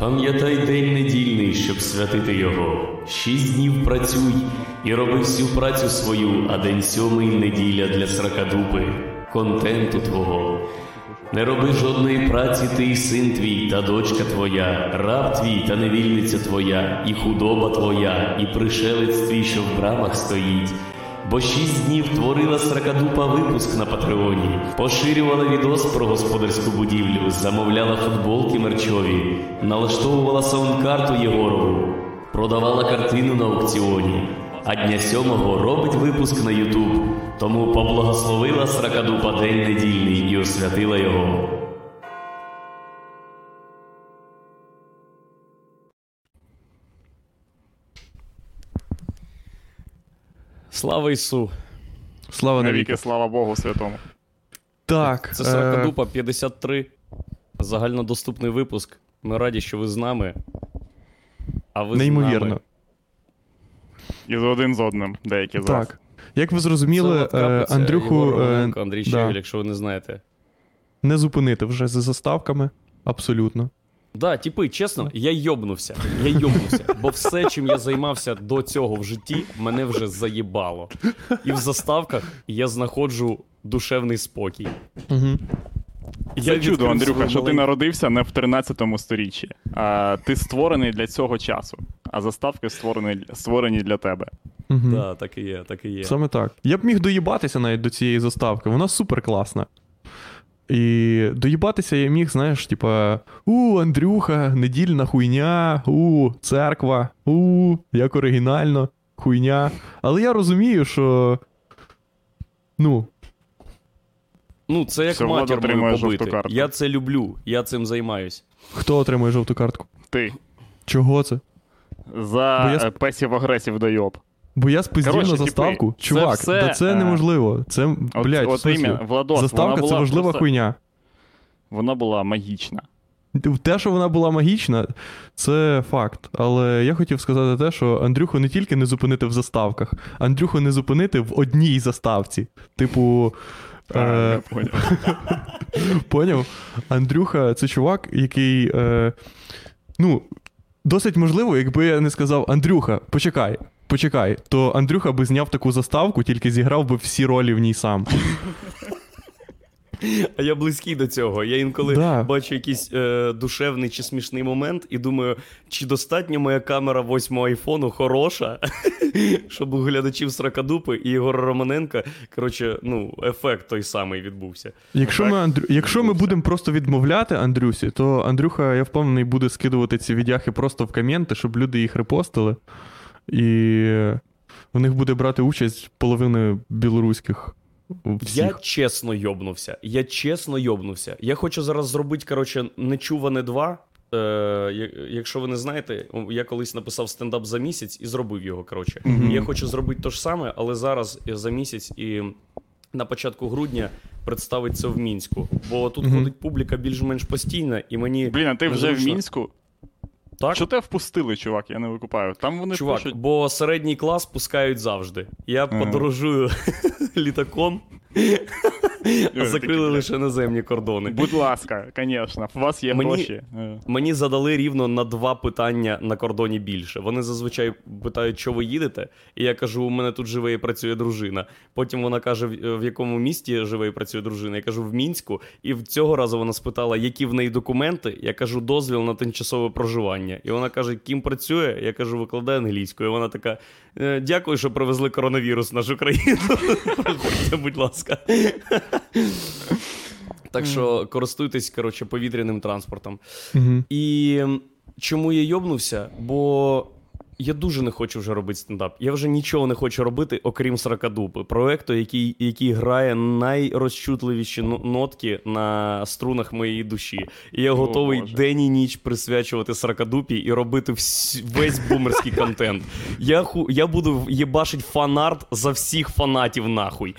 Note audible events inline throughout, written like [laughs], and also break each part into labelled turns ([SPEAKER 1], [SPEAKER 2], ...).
[SPEAKER 1] Пам'ятай день недільний, щоб святити його. Шість днів працюй і роби всю працю свою, а день сьомий неділя для сракадупи, контенту твого. Не роби жодної праці ти і син твій, та дочка твоя, раб твій та невільниця твоя, і худоба твоя, і пришелець твій, що в брамах стоїть. Бо шість днів творила сракадупа випуск на Патреоні, поширювала відос про господарську будівлю, замовляла футболки мерчові, налаштовувала саундкарту Єгорову, продавала картину на аукціоні. А дня сьомого робить випуск на Ютуб. Тому поблагословила сракадупа день недільний і освятила його.
[SPEAKER 2] Слава Ісу!
[SPEAKER 3] Слава навіки.
[SPEAKER 4] Навіки, слава Богу святому.
[SPEAKER 3] Так.
[SPEAKER 2] Це
[SPEAKER 3] е,
[SPEAKER 2] Сракадупа 53. Загальнодоступний випуск. Ми раді, що ви з нами. А ви з
[SPEAKER 3] Неймовірно.
[SPEAKER 2] нами.
[SPEAKER 4] І з один з одним, деякі з вас.
[SPEAKER 3] Так. Як ви зрозуміли, е, Андрюху е,
[SPEAKER 2] Андрій
[SPEAKER 3] да,
[SPEAKER 2] Щегель, якщо ви не знаєте.
[SPEAKER 3] не зупинити вже за заставками. Абсолютно.
[SPEAKER 2] Да, типи, чесно, я йобнувся. Я йобнувся. Бо все, чим я займався до цього в житті, мене вже заїбало. І в заставках я знаходжу душевний спокій.
[SPEAKER 3] Угу.
[SPEAKER 2] Я
[SPEAKER 4] Це чудо, Андрюха, що ти народився не в 13 сторіччі. А ти створений для цього часу. А заставки створені, створені для тебе.
[SPEAKER 3] Угу.
[SPEAKER 2] Да, так і є, так і є.
[SPEAKER 3] Саме так. Я б міг доїбатися навіть до цієї заставки, вона супер класна. І доїбатися я міг, знаєш, типа, у, Андрюха, недільна хуйня, у, церква, у, як оригінально, хуйня. Але я розумію, що. Ну,
[SPEAKER 2] Ну, це як матір мою побити. Я це люблю, я цим займаюсь.
[SPEAKER 3] хто отримує жовту картку?
[SPEAKER 4] Ти.
[SPEAKER 3] Чого це?
[SPEAKER 4] За
[SPEAKER 3] я
[SPEAKER 4] е, песів агресів дойоб.
[SPEAKER 3] Бо я спиздів
[SPEAKER 4] Коротше,
[SPEAKER 3] на
[SPEAKER 4] типи,
[SPEAKER 3] заставку.
[SPEAKER 4] це все,
[SPEAKER 3] да це
[SPEAKER 4] е,
[SPEAKER 3] неможливо. Це,
[SPEAKER 4] От,
[SPEAKER 3] блядь,
[SPEAKER 4] от ім'я, Владос,
[SPEAKER 3] заставка це важлива
[SPEAKER 4] просто-
[SPEAKER 3] хуйня.
[SPEAKER 4] Вона була магічна.
[SPEAKER 3] Те, що вона була магічна, це факт. Але я хотів сказати те, що Андрюху не тільки не зупинити в заставках, Андрюху не зупинити в одній заставці. Типу. Е. [laughs]
[SPEAKER 4] Поняв?
[SPEAKER 3] Андрюха це чувак, який. Е, ну, досить можливо, якби я не сказав Андрюха, почекай, почекай, то Андрюха би зняв таку заставку, тільки зіграв би всі ролі в ній сам.
[SPEAKER 2] А я близький до цього. Я інколи
[SPEAKER 3] Да.
[SPEAKER 2] бачу якийсь е, душевний чи смішний момент і думаю, чи достатньо моя камера восьмого айфону хороша, [laughs] щоб у глядачів Сракадупи і Єгора Романенка, коротше, ну, ефект той самий відбувся.
[SPEAKER 3] Якщо
[SPEAKER 4] Так,
[SPEAKER 3] ми, Андрю... Якщо ми будемо просто відмовляти Андрюсі, то Андрюха, я впевнений, буде скидувати ці відяхи просто в коменти, щоб люди їх репостили. І в них буде брати участь половина білоруських. Всіх.
[SPEAKER 2] Я чесно йобнувся. Я чесно йобнувся. Я хочу зараз зробити, коротше, нечуване 2. Е, якщо ви не знаєте, я колись написав стендап за місяць і зробив його. Коротше.
[SPEAKER 3] Мгм.
[SPEAKER 2] Я хочу зробити те ж саме, але зараз за місяць і на початку грудня представить це в мінську. Бо тут
[SPEAKER 3] Мгм.
[SPEAKER 2] ходить публіка більш-менш постійна, і мені.
[SPEAKER 4] Блін, а ти вже в. Мінську?
[SPEAKER 2] Так?
[SPEAKER 4] Що тебе впустили, чувак? Я не викупаю. Там вони
[SPEAKER 2] Чувак,
[SPEAKER 4] пишуть.
[SPEAKER 2] бо середній клас пускають завжди. Я
[SPEAKER 4] Ага.
[SPEAKER 2] подорожую [laughs] літаком, а закрили лише наземні кордони.
[SPEAKER 4] Будь ласка, звісно, у вас є
[SPEAKER 2] Мені-
[SPEAKER 4] гроші. Е.
[SPEAKER 2] Мені задали рівно на два питання на кордоні більше. Вони зазвичай питають, що ви їдете, і я кажу, у мене тут живе і працює дружина. Потім вона каже, в в якому місті живе і працює дружина. Я кажу, в мінську. І в цього разу вона спитала, які в неї документи. Я кажу, дозвіл на тимчасове проживання. І вона каже, ким працює? Я кажу, викладає англійською. І вона така: «Е, дякую, що привезли коронавірус в нашу країну. Проходьте, будь ласка. Так що користуйтесь, коротше, повітряним транспортом. І чому я йобнувся? Бо я дуже не хочу вже робити стендап. Я вже нічого не хочу робити, окрім Сракадупи. Проекту, який, який грає найрозчутливіші нотки на струнах моєї душі. І я
[SPEAKER 4] О,
[SPEAKER 2] готовий
[SPEAKER 4] Боже.
[SPEAKER 2] день і ніч присвячувати Сракадупі і робити всь, весь бумерський контент. Я, ху, я буду їбашить фанарт за всіх фанатів нахуй.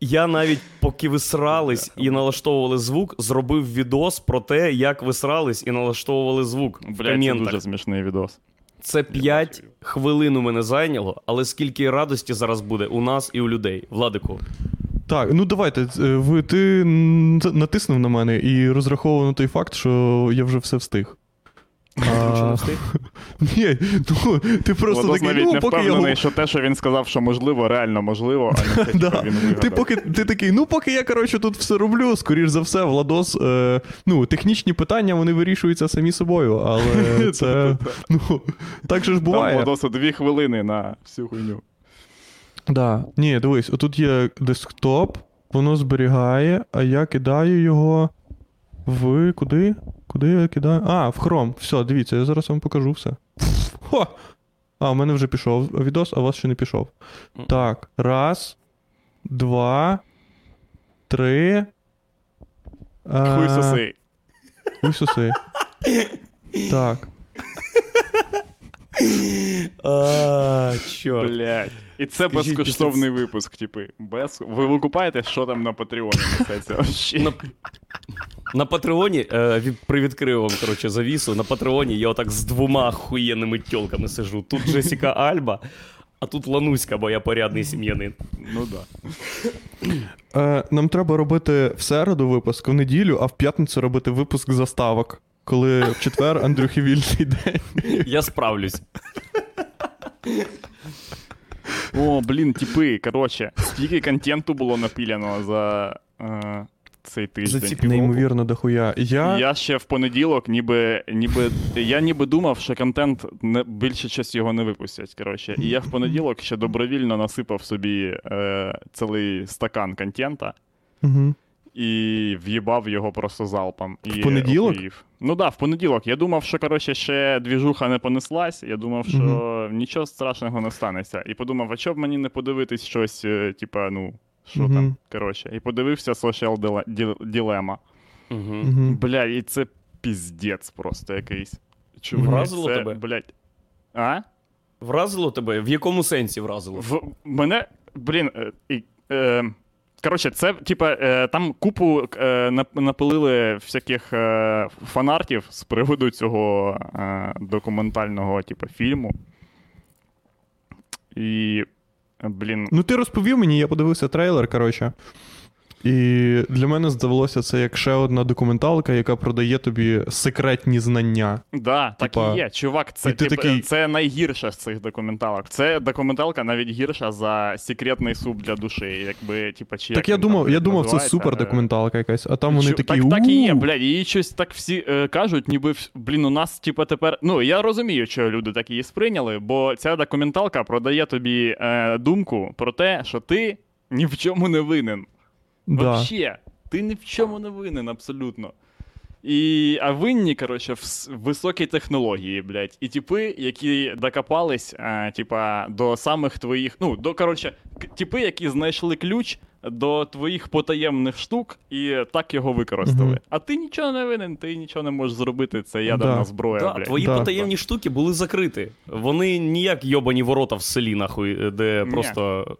[SPEAKER 2] Я навіть поки ви срались і налаштовували звук, зробив відос про те, як ви срались і налаштовували звук в
[SPEAKER 4] Блядь, це дуже смішний відос.
[SPEAKER 2] Це 5 хвилин у мене зайняло, але скільки радості зараз буде у нас і у людей. Владику,
[SPEAKER 3] Так, ну давайте. е, Ви, ти натиснув на мене і розраховував на той факт, що я вже все встиг. А. [laughs] Ні, ну ти просто
[SPEAKER 4] Владос
[SPEAKER 3] такий, ну
[SPEAKER 4] не
[SPEAKER 3] поки
[SPEAKER 4] впевнений,
[SPEAKER 3] гу-
[SPEAKER 4] що те, що він сказав, що можливо, реально можливо, а не те, [laughs]
[SPEAKER 3] Да.
[SPEAKER 4] він вигадав.
[SPEAKER 3] Ти поки ти такий, ну поки я коротше тут все роблю, скоріш за все, Владос. Е, ну, технічні питання вони вирішуються самі собою, але [laughs] це ну так же ж
[SPEAKER 4] Там
[SPEAKER 3] буває.
[SPEAKER 4] Владосу дві хвилини на всю хуйню.
[SPEAKER 3] Да. Ні, дивись, отут є десктоп, воно зберігає, а я кидаю його в куди? Куди я кидаю? А, в Chrome. Все, дивіться, я зараз вам покажу все. Хо! А, у мене вже пішов відос, а у вас ще не пішов. Так, раз, два, три.
[SPEAKER 4] Хуй
[SPEAKER 3] е,
[SPEAKER 4] соси.
[SPEAKER 3] Хуй соси. Так.
[SPEAKER 2] А, чорт.
[SPEAKER 4] Блять. І це
[SPEAKER 2] Скажіть,
[SPEAKER 4] безкоштовний випуск, типи. Без... Ви викупаєте, що там на Патреоні?
[SPEAKER 2] На, на Патреоні, е, від, привідкрив вам, коротше, завісу. На Патреоні я отак з двома хуєнними тьолками сижу. Тут Джесіка Альба, а тут Лануська, бо я порядний сім'янин.
[SPEAKER 4] Ну да.
[SPEAKER 3] Е, нам треба робити в середу випуск, в неділю, а в п'ятницю робити випуск заставок. Коли в четвер Андрюхи вільний день.
[SPEAKER 2] Я справлюсь.
[SPEAKER 4] О, блін, типи, коротше, стільки контенту було напіляно за е, цей
[SPEAKER 2] За
[SPEAKER 4] тиждень.
[SPEAKER 2] ці.
[SPEAKER 3] Неймовірно дохуя. Я...
[SPEAKER 4] Я ще в понеділок, ніби, ніби я ніби думав, що контент не більше час його не випустять. Коротше, і я в понеділок ще добровільно насипав собі е, цілий стакан контента
[SPEAKER 3] Угу.
[SPEAKER 4] і в'їбав його просто залпом. І
[SPEAKER 3] В понеділок?
[SPEAKER 4] охуїв. Ну так, да, в понеділок. Я думав, що коротше ще двіжуха не понеслась. Я думав, що
[SPEAKER 3] Мгм.
[SPEAKER 4] нічого страшного не станеться. І подумав, а чого б мені не подивитись щось, е, типа, ну, що
[SPEAKER 3] Мгм.
[SPEAKER 4] там. Коротше, і подивився Social Dile- Dil- Dilemma.
[SPEAKER 2] Угу.
[SPEAKER 4] Бля, і це піздець просто якийсь. Чувак,
[SPEAKER 2] Вразило
[SPEAKER 4] це,
[SPEAKER 2] тебе?
[SPEAKER 4] Блядь. А?
[SPEAKER 2] Вразило тебе? В якому сенсі вразило?
[SPEAKER 4] В мене, блін, е, е, коротше, це, типа, е, там купу е, напилили всяких е, фанартів з приводу цього документального, типу, фільму. І, блін,
[SPEAKER 3] Ну, ти розповів мені, я подивився трейлер, коротше. І для мене здавалося це як ще одна документалка, яка продає тобі секретні знання.
[SPEAKER 4] Да, так і є. Чувак, це,
[SPEAKER 3] ти
[SPEAKER 4] типу,
[SPEAKER 3] такий-
[SPEAKER 4] це найгірша з цих документалок. Це документалка навіть гірша за секретний суп для душі. Якби, типа, чи
[SPEAKER 3] Так
[SPEAKER 4] як
[SPEAKER 3] я думав, я думав, це супер документалка якась, а там вони
[SPEAKER 4] Чу-
[SPEAKER 3] такі.
[SPEAKER 4] Так, так і є, блядь, і щось так всі е, кажуть, ніби блін, у нас, типа, тепер. Ну, я розумію, що люди так її сприйняли, бо ця документалка продає тобі е, думку про те, що ти ні в чому не винен.
[SPEAKER 3] Да.
[SPEAKER 4] Вообще, ти ні в чому не винен, абсолютно. І, а винні, коротше, в с- високі технології, блядь. І типи, які докопались, а, типа, до самих твоїх. Ну, до, коротше, типи, які знайшли ключ до твоїх потаємних штук і так його використали.
[SPEAKER 3] Мгм.
[SPEAKER 4] А ти нічого не винен, ти нічого не можеш зробити, це ядерна
[SPEAKER 3] Да.
[SPEAKER 4] зброя,
[SPEAKER 2] Да,
[SPEAKER 4] блядь.
[SPEAKER 2] твої
[SPEAKER 3] Да.
[SPEAKER 2] потаємні штуки були закриті. Вони ніяк йобані ворота в селі, нахуй, де
[SPEAKER 4] Ні.
[SPEAKER 2] просто.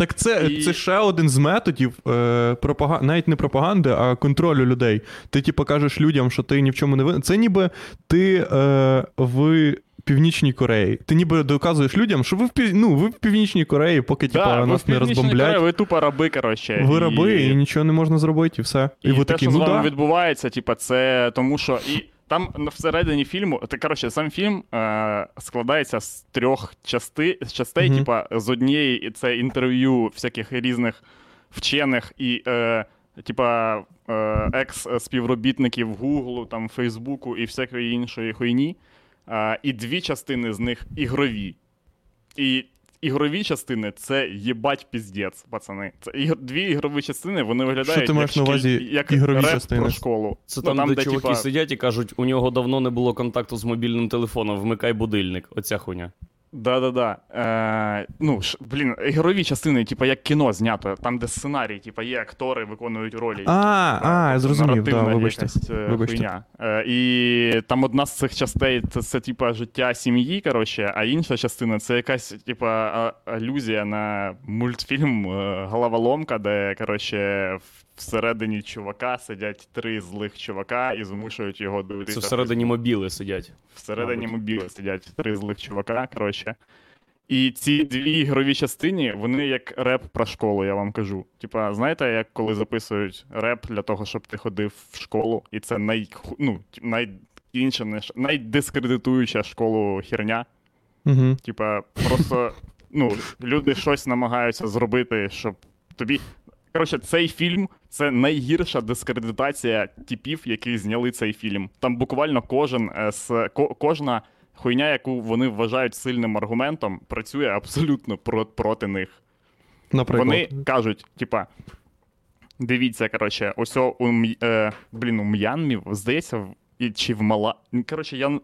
[SPEAKER 3] Так це,
[SPEAKER 4] І-
[SPEAKER 3] це ще один з методів е, пропага... навіть не пропаганди, а контролю людей. Ти, типу, кажеш людям, що ти ні в чому не винен. Це ніби ти е, в Північній Кореї. Ти ніби доказуєш людям, що ви в пів... ну, ви в Північній Кореї, поки типу,
[SPEAKER 4] Да, ви
[SPEAKER 3] нас не розбомблять.
[SPEAKER 4] Кореї, ви тупо раби, коротше.
[SPEAKER 3] Ви раби, і нічого не можна зробити, і все. І,
[SPEAKER 4] І,
[SPEAKER 3] ви
[SPEAKER 4] те,
[SPEAKER 3] такі,
[SPEAKER 4] що
[SPEAKER 3] ну
[SPEAKER 4] з вами
[SPEAKER 3] да.
[SPEAKER 4] відбувається, типа, це тому, що і там всередині фільму, та коротше, сам фільм е, складається з трьох части, частей,
[SPEAKER 3] Мгм.
[SPEAKER 4] типа, з однієї це інтерв'ю всяких різних вчених і. Е, Типа е, екс-співробітників Гуглу, там, Фейсбуку і всякої іншої хуйні. Е, і дві частини з них ігрові. І ігрові частини це їбать піздець, пацани. Це іг... дві ігрові частини, вони виглядають
[SPEAKER 3] Що ти маєш
[SPEAKER 4] як,
[SPEAKER 3] на увазі
[SPEAKER 4] шкіль- як
[SPEAKER 3] ігрові
[SPEAKER 4] реп
[SPEAKER 3] частини?
[SPEAKER 4] про школу.
[SPEAKER 2] Це
[SPEAKER 4] Ну,
[SPEAKER 2] там, де, чуваки
[SPEAKER 4] типа,
[SPEAKER 2] сидять і кажуть, у нього давно не було контакту з мобільним телефоном, вмикай будильник. Оця хуйня.
[SPEAKER 4] Да-да-да. Е, ну, ш, блін, ігрові частини, типа як кіно знято, там, де сценарій, типа є актори, виконують ролі.
[SPEAKER 3] А, а, я
[SPEAKER 4] Тобто
[SPEAKER 3] зрозумів, да, вибачте.
[SPEAKER 4] е,
[SPEAKER 3] Вибачте.
[SPEAKER 4] хуйня. Е, і там одна з цих частей це, це типа життя сім'ї, коротше, а інша частина це якась типа а- алюзія на мультфільм е, Головоломка, де коротше всередині чувака сидять три злих чувака і змушують його дивитися.
[SPEAKER 2] Це всередині мобіли сидять.
[SPEAKER 4] Всередині
[SPEAKER 2] Мабуть.
[SPEAKER 4] мобіли сидять три злих чувака, коротше. І ці дві ігрові частини, вони як реп про школу, я вам кажу. Типа, знаєте, як коли записують реп для того, щоб ти ходив в школу, і це най, ну, най, найдискредитуюча школу херня.
[SPEAKER 3] Угу.
[SPEAKER 4] Типа, просто ну, люди щось намагаються зробити, щоб тобі. Коротше, цей фільм це найгірша дискредитація типів, які зняли цей фільм. Там буквально кожен е, з ко, кожна хуйня, яку вони вважають сильним аргументом, працює абсолютно про, проти них.
[SPEAKER 3] Наприклад.
[SPEAKER 4] Вони кажуть, типа. Дивіться, коротше, ось у е, блін, у М'янмі, здається, і, чи в Мала. Коротше, я е,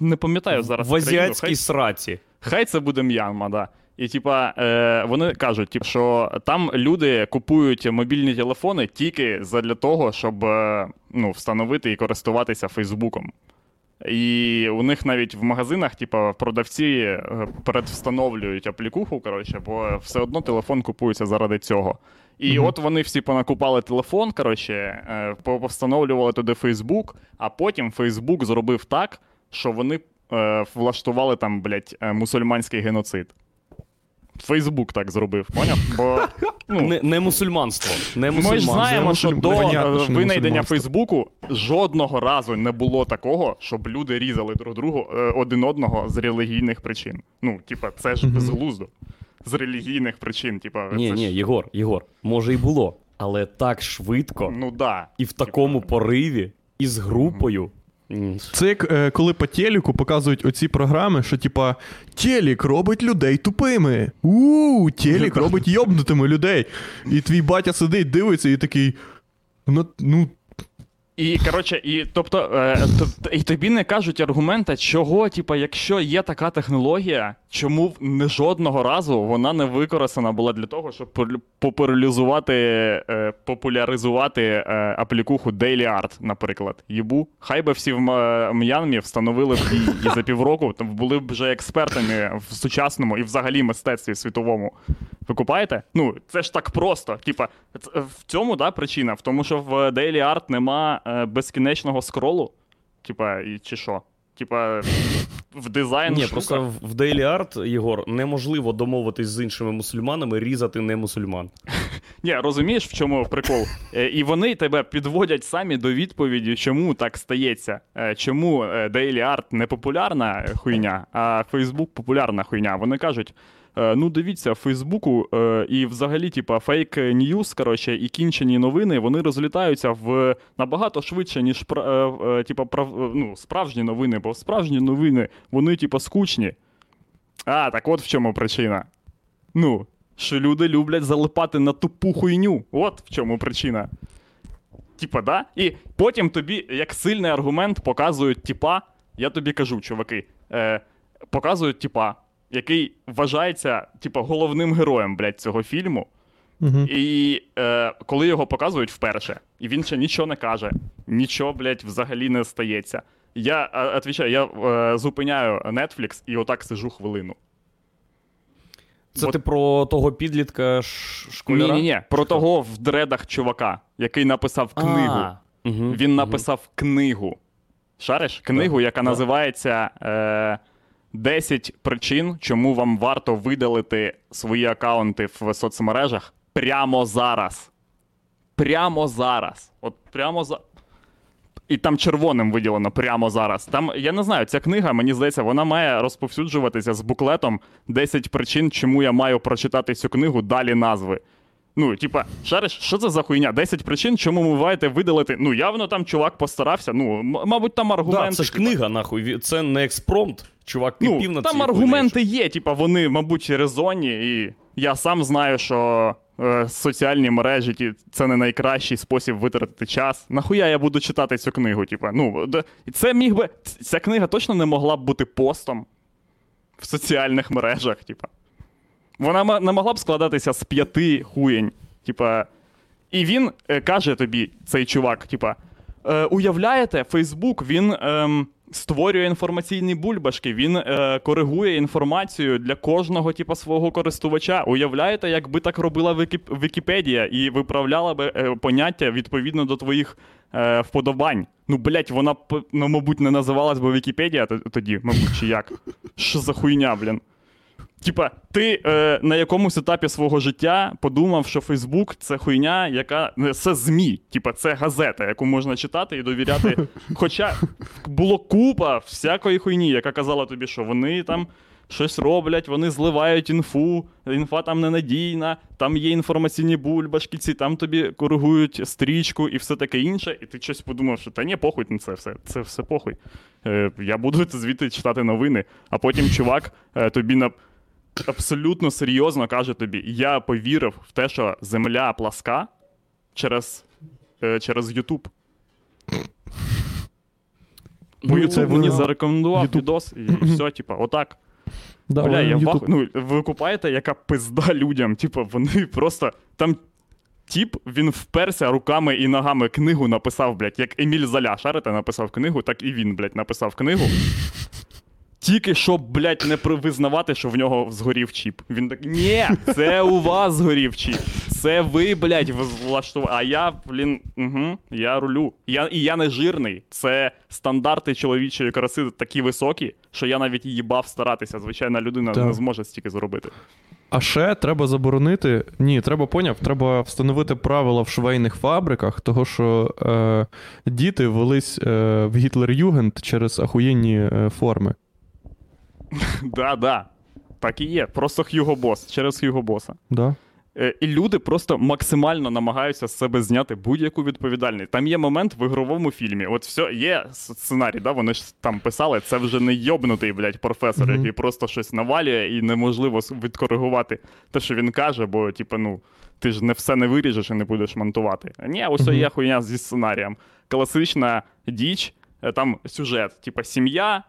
[SPEAKER 4] не пам'ятаю зараз.
[SPEAKER 2] В азіатській сраці.
[SPEAKER 4] Хай це буде М'янма, да. І типа, е, вони кажуть, типу, що там люди купують мобільні телефони тільки задля того, щоб е, ну, встановити і користуватися Фейсбуком. І у них навіть в магазинах, типа, продавці е, передвстановлюють аплікуху, коротше, бо все одно телефон купується заради цього. І от вони всі понакупали телефон, коротше, е, повстановлювали туди Фейсбук, а потім Фейсбук зробив так, що вони е, влаштували там, блядь, е, мусульманський геноцид. Фейсбук так зробив, поняв? Бо ну,
[SPEAKER 2] Не, не мусульманство. Не
[SPEAKER 4] ми ж знаємо, що до
[SPEAKER 3] Понятно, що
[SPEAKER 4] винайдення. Фейсбуку жодного разу не було такого, щоб люди різали друг другу е, один одного з релігійних причин. Ну, типа, це ж безглуздо. З релігійних причин, типа,
[SPEAKER 2] Ні, ні,
[SPEAKER 4] ж...
[SPEAKER 2] Єгор, Єгор, може і було, але так швидко
[SPEAKER 4] ну да.
[SPEAKER 2] і в такому пориві, і з групою.
[SPEAKER 3] Це як е, коли по телеку показують оці програми, що типа телек робить людей тупими. У телек робить йобнутими людей. І твій батя сидить, дивиться і такий. Ну, ну
[SPEAKER 4] І коротше, і тобто, е, і тобі не кажуть аргумента, чого, типа, якщо є така технологія, чому не жодного разу вона не використана була для того, щоб популяризувати, е, популяризувати е, аплікуху Daily Art, наприклад. Єбу. Хай би всі в М'янмі встановили б її і за півроку там були б вже експертами в сучасному і взагалі мистецтві світовому. Ви купаєте? Ну, це ж так просто. Типа, в цьому да, причина, в тому, що в Daily Art нема безкінечного скролу. Типа, і чи що? Типа, в дизайн.
[SPEAKER 2] Ні, просто в- Daily Art, Єгор, неможливо домовитись з іншими мусульманами, різати не мусульман. [laughs]
[SPEAKER 4] Ні, розумієш, в чому прикол? Е, І вони тебе підводять самі до відповіді, чому так стається. Е, Чому е, Daily Art не популярна хуйня, а Facebook популярна хуйня. Вони кажуть. Е, Ну, дивіться, в Фейсбуку е, і взагалі, типа, фейк ньюс, коротше, і кінчені новини, вони розлітаються в набагато швидше, ніж е, типа, прав, ну, справжні новини, бо справжні новини, вони, типа, скучні. А, так от в чому причина. Ну, що люди люблять залипати на тупу хуйню. От в чому причина. Типа, да? І потім тобі, як сильний аргумент, показують типа. Я тобі кажу, чуваки, е, показують типа, який вважається, типа, головним героєм, блядь, цього фільму.
[SPEAKER 3] Угу.
[SPEAKER 4] І е, коли його показують вперше, і він ще нічого не каже, нічого, блядь, взагалі не стається. Я е, отвічаю, я е, зупиняю Netflix і отак сижу хвилину.
[SPEAKER 2] Це
[SPEAKER 4] От-
[SPEAKER 2] ти про того підлітка школяра?
[SPEAKER 4] Ні, ні, ні. Про того в дредах чувака, який написав книгу.
[SPEAKER 2] А, мгм,
[SPEAKER 4] Він написав книгу. Шариш? Книгу, яка називається е, 10 причин, чому вам варто видалити свої акаунти в соцмережах прямо зараз. Прямо зараз. От прямо за. І там червоним виділено прямо зараз. Там, я не знаю, ця книга, мені здається, вона має розповсюджуватися з буклетом 10 причин, чому я маю прочитати цю книгу, далі назви. Ну, типа, шариш, що це за хуйня? 10 причин, чому ви маєте видалити. Ну, явно там чувак постарався. Ну, м- мабуть, там аргументи.
[SPEAKER 2] Да, це ж
[SPEAKER 4] типа,
[SPEAKER 2] книга, нахуй. Це не експромт. Чувак
[SPEAKER 4] Ну,
[SPEAKER 2] кипів на
[SPEAKER 4] там аргументи є, типа, вони, мабуть, резонні, і я сам знаю, що е, соціальні мережі ті, це не найкращий спосіб витратити час. Нахуя я буду читати цю книгу? Типа, ну, це міг би. Ця книга точно не могла б бути постом в соціальних мережах, типа. Вона не могла б складатися з п'яти хуєнь. Типа. І він е, каже тобі, цей чувак, типа, е, уявляєте, Фейсбук він ем, створює інформаційні бульбашки, він е, коригує інформацію для кожного типа, свого користувача. Уявляєте, якби так робила Вікіп- Вікіпедія і виправляла би е, поняття відповідно до твоїх е, вподобань. Ну, блять, вона б, ну, мабуть, не називалась би Вікіпедія тоді, мабуть, чи як. Що за хуйня, блін? Типа, ти е, на якомусь етапі свого життя подумав, що Фейсбук це хуйня, яка не, це ЗМІ, типа це газета, яку можна читати і довіряти. [laughs] Хоча було купа всякої хуйні, яка казала тобі, що вони там щось роблять, вони зливають інфу, інфа там ненадійна, там є інформаційні бульбашки, ці там тобі коригують стрічку і все таке інше. І ти щось подумав, що та ні, похуй на це все, це все похуй. Е, я буду [laughs] звідти читати новини, а потім чувак е, тобі на. Абсолютно серйозно каже тобі: я повірив в те, що земля пласка через е, через YouTube. Бо
[SPEAKER 2] Ну,
[SPEAKER 4] YouTube
[SPEAKER 3] це
[SPEAKER 4] мені зарекомендував
[SPEAKER 3] YouTube.
[SPEAKER 4] відос, і все, типа, отак.
[SPEAKER 3] Да,
[SPEAKER 4] Бля, я ваху. Ну, ви купаєте, яка пизда людям. Типа, вони просто. Там тіп, він вперся руками і ногами книгу написав, блядь, як Еміль Золя, шарите, написав книгу, так і він, блядь, написав книгу. Тільки щоб, блядь, не визнавати, що в нього згорів чіп. Він такий, ні, це у вас згорів чіп. Це ви, блядь, влаштували. А я, блін, угу, я рулю. Я, і я не жирний. Це стандарти чоловічої краси такі високі, що я навіть їбав старатися. Звичайна людина
[SPEAKER 3] Так.
[SPEAKER 4] не зможе стільки зробити.
[SPEAKER 3] А ще треба заборонити. Ні, треба поняв, треба встановити правила в швейних фабриках, того що е, діти велись е, в Гітлер-Югенд через ахуєнні е, форми. [laughs]
[SPEAKER 4] Да, да. Так і є. Просто Хьюго Бос, через Хьюго Боса.
[SPEAKER 3] Да?
[SPEAKER 4] Е, І люди просто максимально намагаються з себе зняти будь-яку відповідальність. Там є момент в ігровому фільмі. От все, є сценарій, да? вони ж там писали, це вже не йобнутий, блядь, професор,
[SPEAKER 3] Мгм.
[SPEAKER 4] який просто щось навалює і неможливо відкоригувати те, що він каже, бо, типу, ну, ти ж не все не виріжеш і не будеш монтувати. Ні, ось
[SPEAKER 3] Мгм.
[SPEAKER 4] є хуйня зі сценарієм. Класична діч, е, там сюжет, типа сім'я,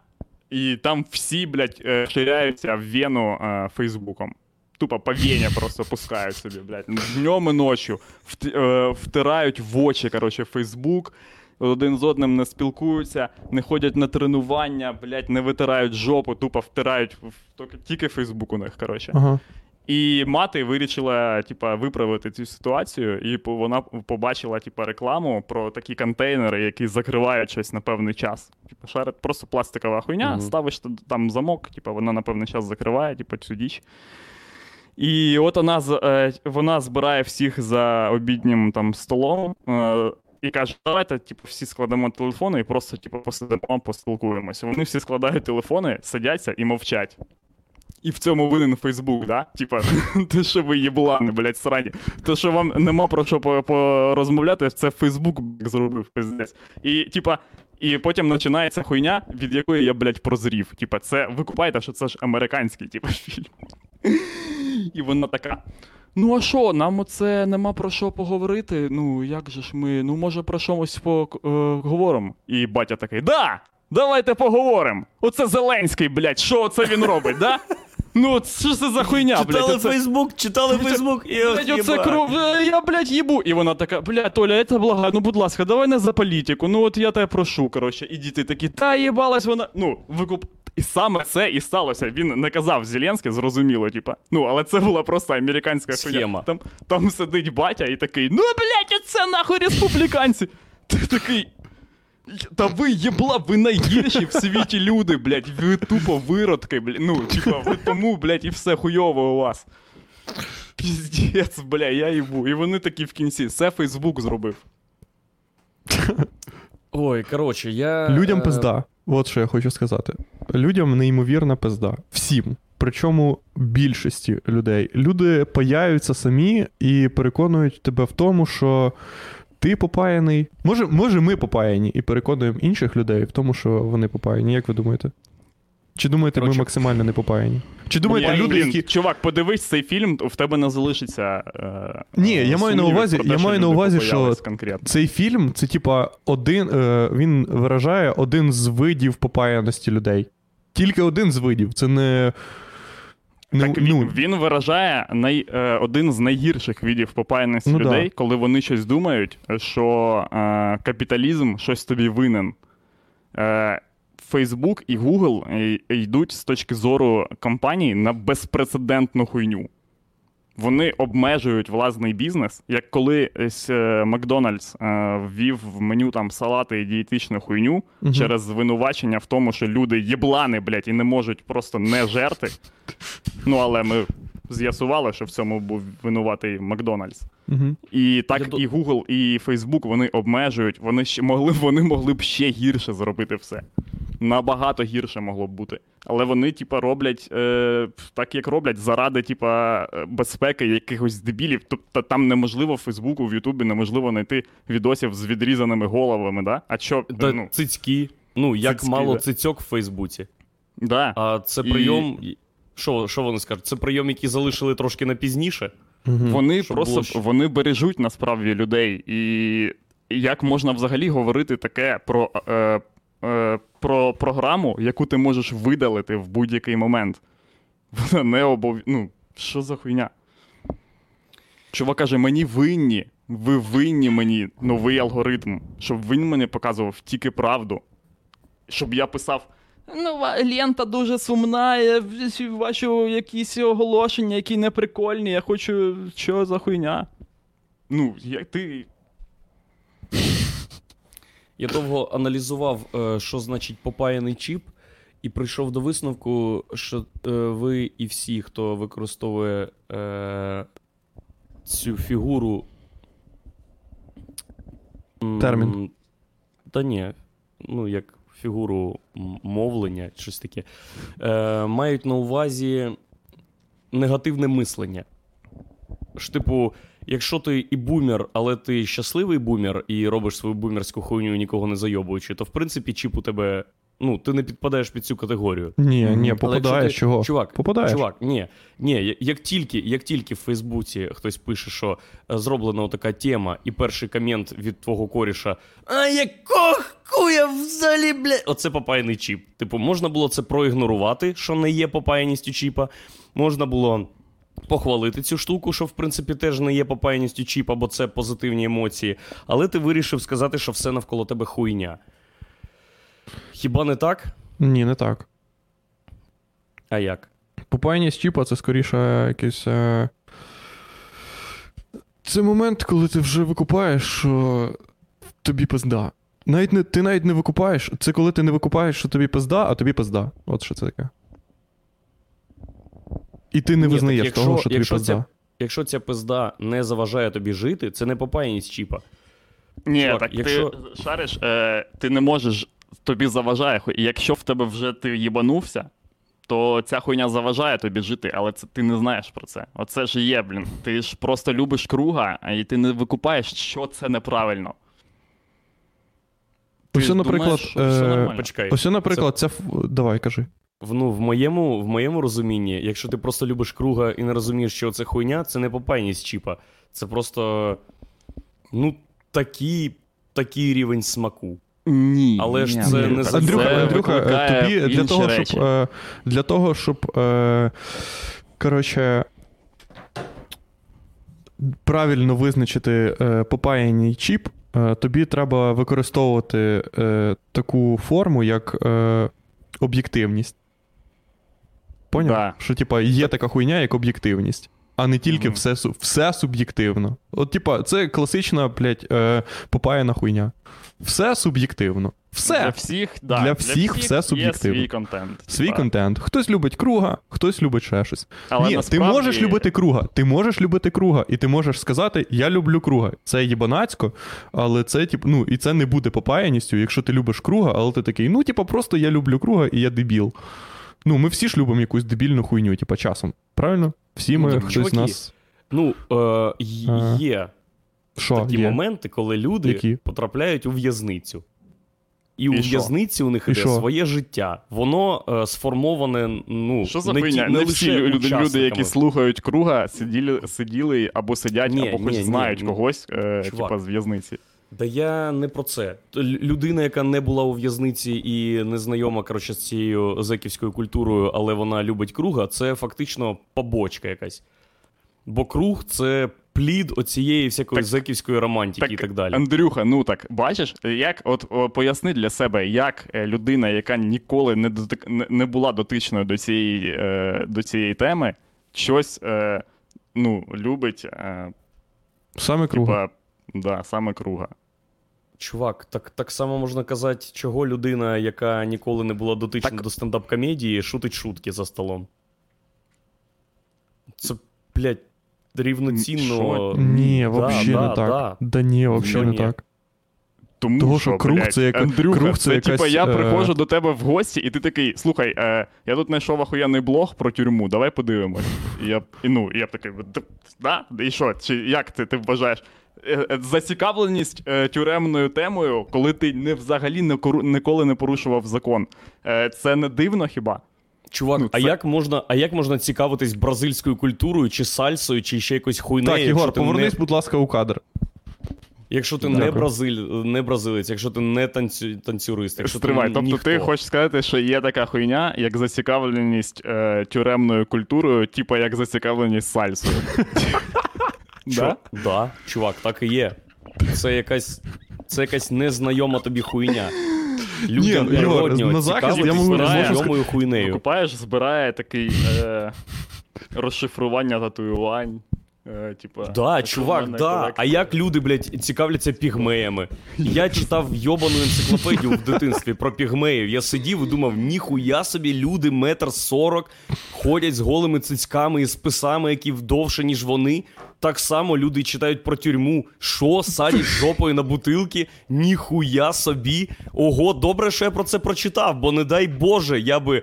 [SPEAKER 4] і там всі, блядь, е, ширяються в вену е, Фейсбуком. Тупо по просто пускають собі, блядь. Днем і ночі е, втирають в очі, коротше, Фейсбук. Один з одним не спілкуються, не ходять на тренування, блядь, не витирають жопу, тупо втирають в- тільки Фейсбук у них, коротше.
[SPEAKER 3] Ага.
[SPEAKER 4] І мати вирішила, типа, виправити цю ситуацію, і вона побачила, типа, рекламу про такі контейнери, які закривають щось на певний час. Типа, шарит, просто пластикова хуйня,
[SPEAKER 2] Мгм.
[SPEAKER 4] ставиш там замок, типа, вона на певний час закриває, типа, цю діч. І от вона, е, вона збирає всіх за обіднім там столом. е, І каже, давайте типу, всі складемо телефони і просто типу, посидимо, поспілкуємося. Вони всі складають телефони, сидяться і мовчать. І в цьому винен Фейсбук, да? Типа, [laughs] те, що ви єблани, блядь, срані. Те, що вам нема про що порозмовляти, це Фейсбук зробив, пиздець. І, типа, і потім починається хуйня, від якої я, блядь, прозрів. Типа, це ви купаєте, що це ж американський, типа, [laughs] фільм. І вона така. Ну а що, нам оце нема про що поговорити. Ну, як же ж ми, ну може про щось поговоримо. І батя такий: Да! Давайте поговоримо. Оце Зеленський, блядь, що оце він робить, да? Ну, от що це за хуйня, блядь?
[SPEAKER 2] Читали
[SPEAKER 4] оце...
[SPEAKER 2] Фейсбук, читали Фейсбук і
[SPEAKER 4] Блядь, оце кров, е, я, блядь, їбу. І вона така, блядь, Толя, я тебе благаю, ну будь ласка, давай не за політику. Ну от я тебе прошу, коротше, і діти такі, та їбалась вона. Ну, викуп. І саме це і сталося. Він не казав Зеленський, зрозуміло, типа. Ну, але це була просто американська хуйня.
[SPEAKER 2] Схема.
[SPEAKER 4] Там, там сидить батя і такий, ну, блядь, оце нахуй республіканці. Ти такий. Та ви єбла, ви найгірші в світі люди, блядь. Ви тупо виродки, блядь. Ну, типа, ви тому, блядь, і все хуйово у вас. Піздець, бля, я їбу. І вони такі в кінці. Це Фейсбук зробив.
[SPEAKER 2] Ой, коротше, я.
[SPEAKER 3] Людям
[SPEAKER 2] е,
[SPEAKER 3] пизда. От що я хочу сказати. Людям неймовірна пизда. Всім. Причому більшості людей. Люди паяються самі і переконують тебе в тому, що ти попаяний. Може, може, ми попаяні і переконуємо інших людей в тому, що вони попаяні. Як ви думаєте? Чи думаєте, ми максимально не попаяні? Чи думаєте,
[SPEAKER 4] Ні,
[SPEAKER 3] люди,
[SPEAKER 4] блін,
[SPEAKER 3] які.
[SPEAKER 4] Чувак, подивись цей фільм, в тебе не залишиться. Е,
[SPEAKER 3] Ні, я маю на увазі-
[SPEAKER 4] те,
[SPEAKER 3] я маю на увазі, що
[SPEAKER 4] конкретно.
[SPEAKER 3] Цей фільм це, типа, один. Е, він виражає один з видів попаяності людей. Тільки один з видів. Це не. Не
[SPEAKER 4] Так він,
[SPEAKER 3] ну,
[SPEAKER 4] він виражає най, е, один з найгірших видів попаяності
[SPEAKER 3] Ну да.
[SPEAKER 4] людей, коли вони щось думають, що е, капіталізм щось тобі винен. Е, Facebook і Google е, йдуть з точки зору компаній на безпрецедентну хуйню. Вони обмежують власний бізнес, як коли ось, е, Макдональдс е, ввів в меню там салати і дієтичну хуйню
[SPEAKER 3] Мгм.
[SPEAKER 4] через звинувачення в тому, що люди єблани, блядь, і не можуть просто не жерти. Ну, але ми з'ясували, що в цьому був винуватий Макдональдс.
[SPEAKER 3] Угу.
[SPEAKER 4] І так
[SPEAKER 2] Я
[SPEAKER 4] і Google, і Facebook вони обмежують. Вони ще могли, вони могли б ще гірше зробити все. Набагато гірше могло б бути. Але вони, типа, роблять е, так, як роблять, заради, типа, е, безпеки якихось дебілів. Тобто там неможливо в Фейсбуку, в Ютубі неможливо знайти відосів з відрізаними головами, да? А що,
[SPEAKER 2] Да,
[SPEAKER 4] ну,
[SPEAKER 2] цицьки. Ну, як
[SPEAKER 4] Цицьки,
[SPEAKER 2] мало
[SPEAKER 4] да.
[SPEAKER 2] цицьок в Фейсбуці.
[SPEAKER 4] да.
[SPEAKER 2] А це
[SPEAKER 4] І-
[SPEAKER 2] прийом. Що, що вони скажуть? Це прийом, який залишили трошки на пізніше.
[SPEAKER 4] Вони
[SPEAKER 2] Щоб
[SPEAKER 4] просто
[SPEAKER 2] було
[SPEAKER 4] вони бережуть насправді людей. І як можна взагалі говорити таке про, е, е, про програму, яку ти можеш видалити в будь-який момент? Вона не обов... Ну, що за хуйня? Чувак каже: мені винні, ви винні мені новий алгоритм, щоб він мені показував тільки правду. Щоб я писав. Ну, лента дуже сумна, я бачу якісь оголошення, які не прикольні, я хочу. Що за хуйня? Ну, як ти.
[SPEAKER 2] Я довго аналізував, е, що значить попаяний чіп, і прийшов до висновку, що е, ви і всі, хто використовує е, цю фігуру.
[SPEAKER 3] Термін.
[SPEAKER 2] Та ні, ну як фігуру мовлення, щось таке, е, мають на увазі негативне мислення. Ж, типу, якщо ти і бумер, але ти щасливий бумер і робиш свою бумерську хуйню, нікого не зайобуючи, то в принципі чіп у тебе. Ну, ти не підпадаєш під цю категорію.
[SPEAKER 3] Ні, ні, попадаєш
[SPEAKER 2] ти-
[SPEAKER 3] чого?
[SPEAKER 2] Чувак,
[SPEAKER 3] Попадаєш.
[SPEAKER 2] чувак, ні, ні, як тільки, як тільки в Фейсбуці хтось пише, що е, зроблена така тема, і перший комент від твого коріша: А якого хуя взагалі, блядь? Оце попаяний чіп. Типу, можна було це проігнорувати, що не є попаяністю чіпа. Можна було. Похвалити цю штуку, що в принципі теж не є попаяністю чіпа, бо це позитивні емоції. Але ти вирішив сказати, що все навколо тебе хуйня. Хіба не так?
[SPEAKER 3] Ні, не так.
[SPEAKER 2] А як?
[SPEAKER 3] Попаяння з чіпа це скоріше якийсь. Е... Це момент, коли ти вже викупаєш, що тобі пизда. Навіть не, ти навіть не викупаєш. Це коли ти не викупаєш, що тобі пизда, а тобі пизда. От що це таке. І ти не
[SPEAKER 2] Ні,
[SPEAKER 3] визнаєш
[SPEAKER 2] так
[SPEAKER 3] того, що тобі
[SPEAKER 2] якщо
[SPEAKER 3] пизда.
[SPEAKER 2] ця- Якщо ця пизда не заважає тобі жити, це не попаяність чіпа.
[SPEAKER 4] Ні,
[SPEAKER 2] Чувак,
[SPEAKER 4] так
[SPEAKER 2] якщо-
[SPEAKER 4] ти шариш, е, ти не можеш, тобі заважає. Якщо в тебе вже ти їбанувся, то ця хуйня заважає тобі жити, але це ти не знаєш про це. Оце ж є, блін. Ти ж просто любиш круга, а і ти не викупаєш, що це неправильно. Ти
[SPEAKER 3] Ось, наприклад,
[SPEAKER 4] думаєш, що все
[SPEAKER 3] е.
[SPEAKER 2] Почекай.
[SPEAKER 3] Ось, наприклад, це. ф- Давай, кажи.
[SPEAKER 2] В, ну, в, моєму, в моєму розумінні, якщо ти просто любиш круга і не розумієш, що це хуйня, це не попаяність чіпа. Це просто. Ну, такий, такий рівень смаку.
[SPEAKER 4] Ні.
[SPEAKER 2] Але ж
[SPEAKER 4] ні,
[SPEAKER 2] це не
[SPEAKER 4] це
[SPEAKER 3] Андрюха, Андрюха, е, тобі для того,
[SPEAKER 4] речі.
[SPEAKER 3] щоб, е, для того, щоб. Е, коротше. Правильно визначити попаяній чіп, тобі треба використовувати таку форму, як об'єктивність. Поняв?
[SPEAKER 4] Да.
[SPEAKER 3] Що, типа, є така хуйня, як об'єктивність, а не тільки
[SPEAKER 4] Мгм.
[SPEAKER 3] все, все суб'єктивно. От, типа, це класична, блядь, е, попаяна хуйня. Все суб'єктивно. Все.
[SPEAKER 4] Для всіх, да,
[SPEAKER 3] Для всіх все
[SPEAKER 4] є
[SPEAKER 3] суб'єктивно.
[SPEAKER 4] свій контент.
[SPEAKER 3] Свій контент. Хтось любить круга, хтось любить ще щось.
[SPEAKER 4] Але
[SPEAKER 3] Ні,
[SPEAKER 4] насправді...
[SPEAKER 3] ти можеш любити круга, ти можеш любити круга, і ти можеш сказати, я люблю круга. Це їбанацько, але це, тип, ну, і це не буде попаяністю, якщо ти любиш круга, але ти такий, ну, типа, просто я люблю круга і я дебіл. Ну, ми всі ж любимо якусь дебільну хуйню, типа, часом. Правильно? Всі ми,
[SPEAKER 2] Ну, так,
[SPEAKER 3] хтось з
[SPEAKER 2] чуваки,
[SPEAKER 3] нас.
[SPEAKER 2] Ну, е, є
[SPEAKER 3] Що,
[SPEAKER 2] такі
[SPEAKER 3] є?
[SPEAKER 2] моменти, коли люди
[SPEAKER 3] Які?
[SPEAKER 2] потрапляють у в'язницю. І, у
[SPEAKER 4] І що?
[SPEAKER 2] в'язниці у них
[SPEAKER 3] І
[SPEAKER 2] іде своє життя. Воно е, сформоване. Ну,
[SPEAKER 4] Що за
[SPEAKER 2] не, ті-
[SPEAKER 4] Не,
[SPEAKER 2] не
[SPEAKER 4] всі люди, люди, які слухають круга, сиділи, сиділи або сидять,
[SPEAKER 2] Ні,
[SPEAKER 4] або хоч
[SPEAKER 2] ні,
[SPEAKER 4] знають
[SPEAKER 2] ні.
[SPEAKER 4] когось, е, типа з в'язниці.
[SPEAKER 2] Да я не про це. Людина, яка не була у в'язниці і не знайома коротше, з цією зеківською культурою, але вона любить круга, це фактично побочка якась. Бо круг це плід оцієї всякої
[SPEAKER 4] Так-
[SPEAKER 2] зеківської романтики і так далі.
[SPEAKER 4] Андрюха, ну так, бачиш, як от о, поясни для себе, як е, людина, яка ніколи не, дотик, не, не була дотичною до цієї, е, до цієї теми, щось е, ну, любить е,
[SPEAKER 3] Саме круга.
[SPEAKER 4] типа, да, саме круга.
[SPEAKER 2] Чувак, так, так само можна казати, чого людина, яка ніколи не була дотична
[SPEAKER 4] Так.
[SPEAKER 2] до стендап-комедії, шутить шутки за столом. Це, блядь, рівноцінно.
[SPEAKER 3] Ні,
[SPEAKER 2] Да,
[SPEAKER 3] взагалі
[SPEAKER 2] да,
[SPEAKER 3] не так.
[SPEAKER 2] да.
[SPEAKER 3] Да ні, взагалі не так.
[SPEAKER 4] Тому
[SPEAKER 3] Того, що круг
[SPEAKER 4] блядь,
[SPEAKER 3] це яка-
[SPEAKER 4] Андрюха,
[SPEAKER 3] круг це
[SPEAKER 4] це,
[SPEAKER 3] якась,
[SPEAKER 4] типа я
[SPEAKER 3] е,
[SPEAKER 4] приходжу до тебе в гості, і ти такий, слухай, е, я тут знайшов охуєнний блог про тюрму, давай подивимось. І я, б- і, ну, і я б такий, да? І що? Чи як ти, ти вважаєш? Е, е, Зацікавленість е, тюремною темою, коли ти не взагалі не кору- ніколи не порушував закон. Е, це не дивно хіба?
[SPEAKER 2] Чувак,
[SPEAKER 4] Ну,
[SPEAKER 2] а, як можна, а як можна цікавитись бразильською культурою, чи сальсою, чи ще якось хуйнею?
[SPEAKER 3] Так, Ігор, повернись,
[SPEAKER 2] не,
[SPEAKER 3] будь ласка, у кадр.
[SPEAKER 2] якщо ти не, бразиль, не бразилець, якщо ти не танцю, танцюрист, якщо
[SPEAKER 4] Стривай,
[SPEAKER 2] ти
[SPEAKER 4] тобто
[SPEAKER 2] ніхто.
[SPEAKER 4] ти хочеш сказати, що є така хуйня, як зацікавленість е, тюремною культурою, типа як зацікавленість сальсою. [laughs]
[SPEAKER 2] Що? Да, чувак, так і є. Це якась, це якась незнайома тобі хуйня. Людям
[SPEAKER 3] Ні,
[SPEAKER 2] природньо
[SPEAKER 3] на захист я можу-
[SPEAKER 2] незнайомою хуйнею.
[SPEAKER 4] Викупаєш, збирає такий е, розшифрування татуювань. Е, типа,
[SPEAKER 2] Да, чувак, да. А як люди, блядь, цікавляться пігмеями? Я читав йобану енциклопедію в дитинстві про пігмеїв. Я сидів і думав, ніхуя собі люди метр сорок ходять з голими цицьками і списами, які вдовше, ніж вони. Так само люди читають про тюрму. Що, садять жопою на бутилки? Ніхуя собі. Ого, добре, що я про це прочитав, бо не дай Боже, я би.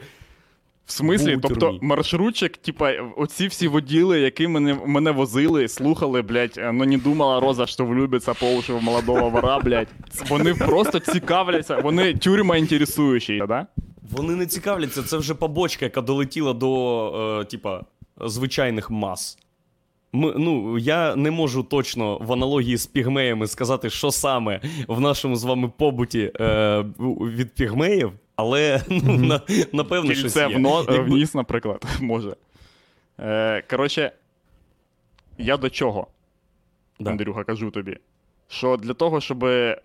[SPEAKER 4] В смислі,
[SPEAKER 2] був
[SPEAKER 4] тобто
[SPEAKER 2] тюрмі.
[SPEAKER 4] маршрутчик, типа, оці всі воділи, які мене, мене возили, слухали, блядь, е, ну не думала Роза, що влюбиться по уші в молодого вора, блядь. Вони просто цікавляться, вони тюрма інтересуючі, да?
[SPEAKER 2] Вони не цікавляться, це вже побочка, яка долетіла до, е, типа, звичайних мас. Ну, я не можу точно в аналогії з пігмеями сказати, що саме в нашому з вами побуті е, від пігмеїв, але ну, на, напевно, щось
[SPEAKER 4] це
[SPEAKER 2] є.
[SPEAKER 4] в,
[SPEAKER 2] Якби-
[SPEAKER 4] вніс, наприклад, [laughs] може. Е, коротше, я до чого,
[SPEAKER 2] Да.
[SPEAKER 4] Андрюха, кажу тобі. Що для того, щоб е,